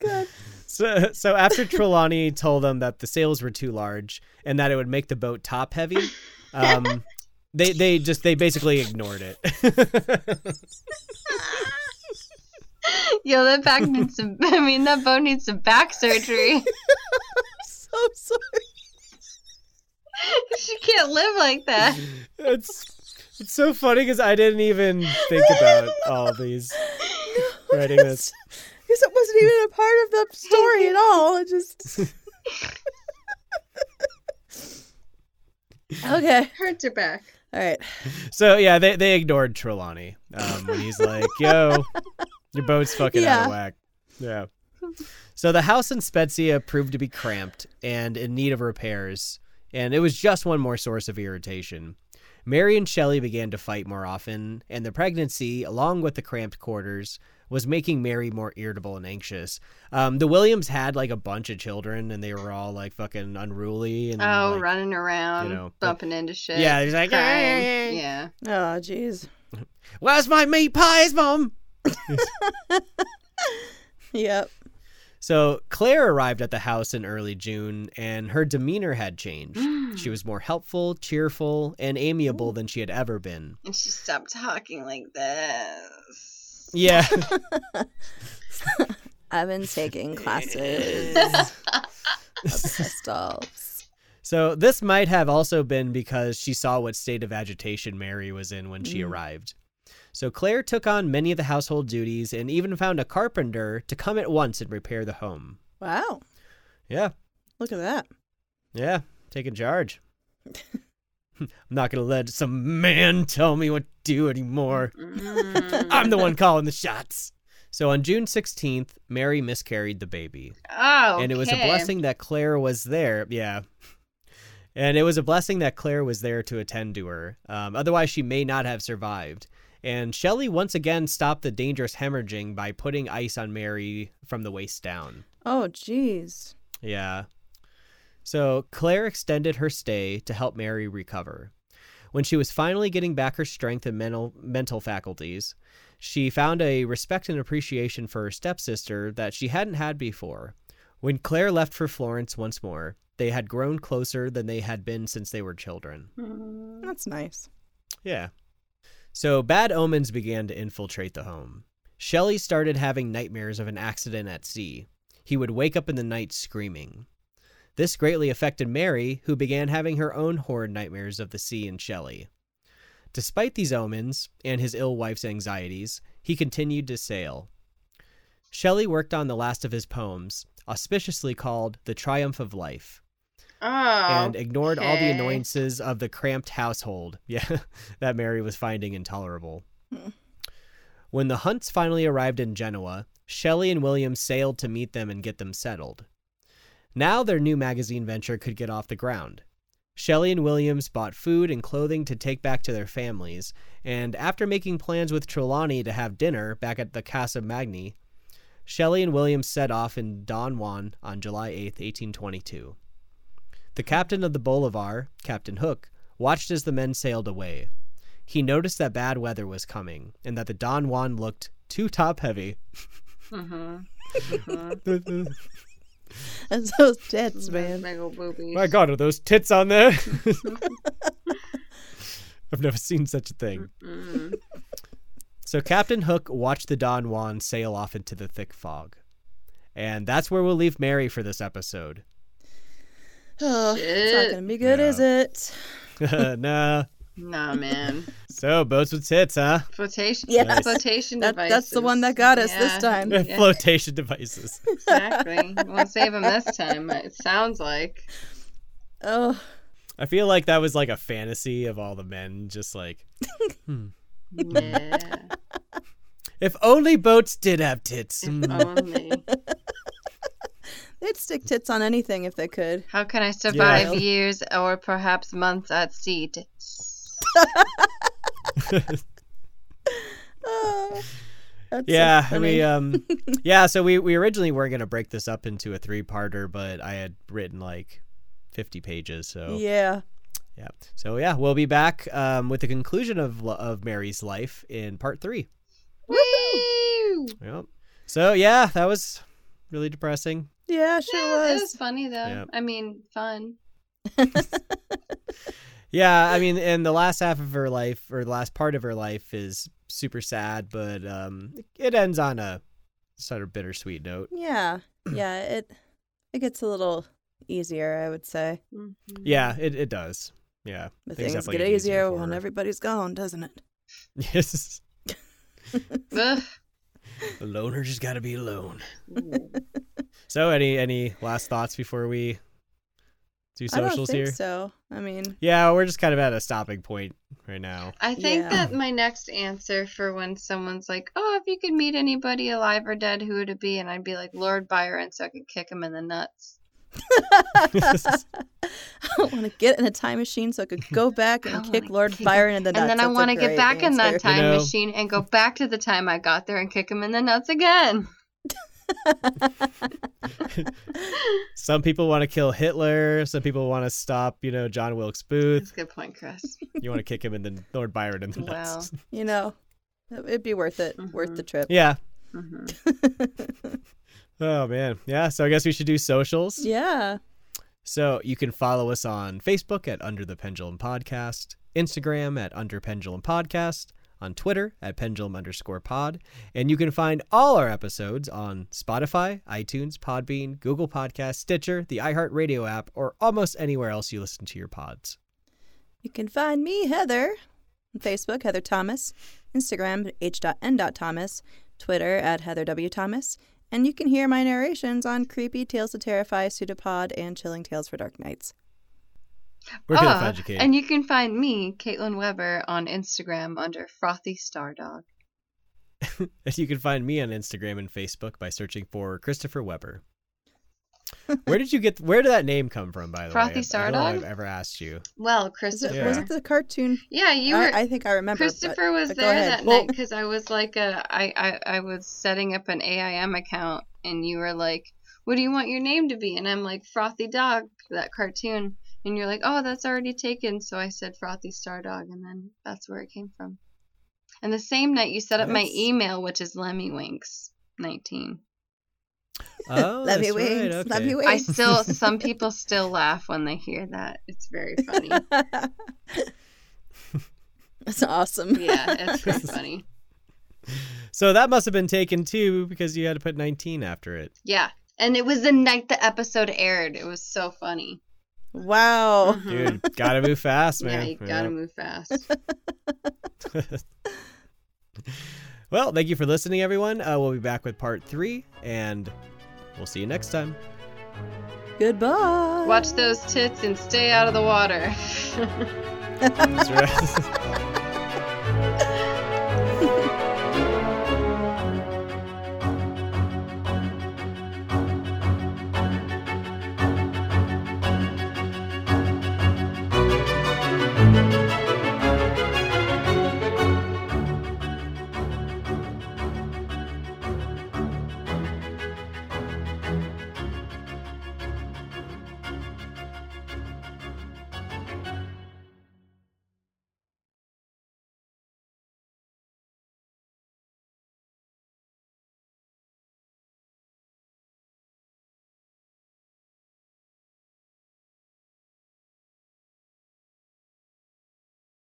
S3: God.
S1: So, so after Trelawny told them that the sails were too large and that it would make the boat top heavy, um, they they just they basically ignored it.
S2: Yo, that back needs some. I mean, that boat needs some back surgery.
S3: I'm so sorry.
S2: she can't live like that.
S1: it's it's so funny because I didn't even think about all these writing this.
S3: Because it wasn't even a part of the story at all. It just. okay.
S2: Hurts your back.
S3: All right.
S1: So yeah, they they ignored Trelawny um, when he's like, "Yo, your boat's fucking out of whack." Yeah. So the house in Spezia proved to be cramped and in need of repairs, and it was just one more source of irritation. Mary and Shelley began to fight more often, and the pregnancy, along with the cramped quarters, was making Mary more irritable and anxious. Um, the Williams had like a bunch of children, and they were all like fucking unruly and
S2: Oh,
S1: like,
S2: running around,
S1: you know,
S2: bumping into shit.
S1: Yeah, he's like,
S2: crying. yeah.
S3: Oh, jeez.
S1: "Where's my meat pies, mom?"
S3: Yep.
S1: So Claire arrived at the house in early June, and her demeanor had changed. she was more helpful, cheerful, and amiable than she had ever been.
S2: And she stopped talking like this.
S1: Yeah,
S3: I've been taking classes of pistols.
S1: so this might have also been because she saw what state of agitation Mary was in when she
S3: Mm.
S1: arrived. So Claire took on many of the household duties and even found a carpenter to come at once and repair the home.
S3: Wow.
S1: Yeah,
S3: Look at that.
S1: yeah, taking charge. I'm not gonna let some man tell me what to do anymore.
S2: Mm.
S1: I'm the one calling the shots. So on June 16th, Mary miscarried the baby.
S2: Oh, okay.
S1: And it was a blessing that Claire was there. Yeah. And it was a blessing that Claire was there to attend to her. Um, otherwise, she may not have survived. And Shelley once again stopped the dangerous hemorrhaging by putting ice on Mary from the waist down.
S3: Oh, jeez.
S1: Yeah. So Claire extended her stay to help Mary recover. When she was finally getting back her strength and mental mental faculties, she found a respect and appreciation for her stepsister that she hadn't had before. When Claire left for Florence once more, they had grown closer than they had been since they were children.
S2: Mm.
S3: That's nice.
S1: Yeah. So bad omens began to infiltrate the home. Shelley started having nightmares of an accident at sea. He would wake up in the night screaming. This greatly affected Mary, who began having her own horrid nightmares of the sea and Shelley. Despite these omens and his ill wife's anxieties, he continued to sail. Shelley worked on the last of his poems, auspiciously called The Triumph of Life
S2: Oh.
S1: and ignored all the annoyances of the cramped household. Yeah, that Mary was finding intolerable.
S3: Hmm.
S1: When the Hunts finally arrived in Genoa, Shelley and William sailed to meet them and get them settled. Now their new magazine venture could get off the ground. Shelley and Williams bought food and clothing to take back to their families, and after making plans with Trelawny to have dinner back at the Casa Magni, Shelley and Williams set off in Don Juan on July 8, 1822. The captain of the Bolivar, Captain Hook, watched as the men sailed away. He noticed that bad weather was coming and that the Don Juan looked too top heavy.
S2: Mhm. Mhm.
S3: That's those tits, man.
S2: Big ol' boobies.
S1: My God, are those tits on there? I've never seen such a thing. So Captain Hook watched the Don Juan sail off into the thick fog. And that's where we'll leave Mary for this episode.
S3: Oh, it's not gonna be good,
S1: Yeah.
S3: is it?
S1: nah.
S2: Nah, man.
S1: So boats with tits, huh?
S2: Flotation.
S3: Yes.
S1: Nice.
S2: Flotation
S3: That-
S2: devices.
S3: that's the one that got us this time.
S2: Yeah,
S1: Flotation devices.
S2: exactly. Won't save them this time. It sounds like.
S3: Oh,
S1: I feel like that was like a fantasy of all the men, just like, hmm.
S2: Yeah.
S1: if only boats did have tits.
S2: if
S1: Hmm.
S2: only.
S3: They'd stick tits on anything if they could.
S2: How can I survive
S3: Yeah.
S2: years or perhaps months at sea? T-
S3: Oh, that's so
S1: yeah,
S3: funny.
S1: we um, yeah. So we we originally were gonna break this up into a three parter, but I had written like fifty pages, so
S3: yeah.
S1: yeah. So yeah, we'll be back um with the conclusion of of Mary's life in part three.
S2: Woo!
S1: Yep. So yeah, that was really depressing.
S3: Yeah, sure
S2: Yeah, it
S3: was.
S2: was funny though.
S1: Yep.
S2: I mean, fun.
S1: Yeah, I mean, and the last half of her life, or the last part of her life, is super sad, but um, it ends on a sort of bittersweet note.
S3: Yeah, yeah. It it gets a little easier, I would say.
S2: Mhm.
S1: Yeah, it, it does. Yeah,
S3: But
S1: Things
S3: things, get
S1: get easier
S3: easier when everybody's gone, doesn't it?
S1: yes.
S2: Ugh.
S1: A loner just got to be alone. So, any any last thoughts before we do
S3: I don't
S1: socials
S3: think
S1: here?
S3: so. I mean,
S1: Yeah, we're just kind of at a stopping point right now.
S2: I think
S3: Yeah.
S2: that my next answer for when someone's like, "Oh, if you could meet anybody alive or dead, who would it be?" and I'd be like Lord Byron, so I could kick him in the nuts.
S3: I want to get in a time machine so I could go back and kick Lord
S2: kick-
S3: Byron in the nuts.
S2: and then I
S3: That's a
S2: want to get
S3: great
S2: back in that
S3: answer.
S2: time
S1: know-
S2: machine and go back to the time I got there and kick him in the nuts again.
S1: Some people want to kill Hitler. Some people want to stop, you know, John Wilkes Booth.
S2: That's
S1: Booth.
S2: a good point, Chris.
S1: You want to kick him in the Lord Byron in the
S2: Wow.
S1: nuts.
S3: You know, it'd be worth it. Worth
S2: Mhm.
S3: the trip.
S1: Yeah.
S2: hmm
S1: Oh man. Yeah. So I guess we should do socials.
S3: yeah.
S1: So you can follow us on Facebook at Under the Pendulum Podcast, Instagram at Under Pendulum Podcast, on Twitter at Pendulum underscore pod, and you can find all our episodes on Spotify, iTunes, Podbean, Google Podcast, Stitcher, the iHeartRadio app, or almost anywhere else you listen to your pods.
S3: You can find me, Heather, on Facebook, Heather Thomas, Instagram, at h.n.thomas, Twitter at Heather W. Thomas, and you can hear my narrations on Creepy Tales to Terrify, Pseudopod, and Chilling Tales for Dark Nights.
S1: Where can I
S2: Ah,
S1: find you, Kate?
S2: And you can find me, Caitlin Weber, on Instagram under Frothy Stardog.
S1: And you can find me on Instagram and Facebook by searching for Christopher Weber. Where did you get? Where did that name come from? By the
S2: Frothy
S1: way, I- I don't know
S2: Stardog?
S1: I've ever asked you.
S2: Well,
S3: Was
S2: Christopher.
S1: Yeah.
S3: was it the cartoon?
S2: Yeah, you were.
S3: I, I think I remember. but-
S2: Christopher was
S3: but
S2: there that
S1: Well-
S2: night because I was like, a, I, I, I was setting up an AIM account, and you were like, "What do you want your name to be?" And I'm like, "Frothy Dog," that cartoon, and you're like, "Oh, that's already taken." So I said Frothy Star Dog, and then that's where it came from. And the same night you set up my email, which is Lemmy Winks 19.
S1: Oh,
S4: Love you,
S1: that's right,
S4: Wings. Love
S1: okay.
S4: you,
S2: I still, some people still laugh when they hear that. It's very funny.
S4: That's awesome.
S2: Yeah, it's pretty funny.
S1: So that must have been taken too because you had to put 19 after it.
S2: Yeah. And it was the night the episode aired. It was so funny.
S4: Wow.
S2: Mhm.
S1: Dude, gotta move fast, man.
S2: Yeah,
S1: man.
S2: you gotta move fast.
S1: Well, thank you for listening, everyone. Uh, we'll be back with part three, and we'll see you next time.
S4: Goodbye.
S2: Watch those tits and stay out of the water.
S1: That's right.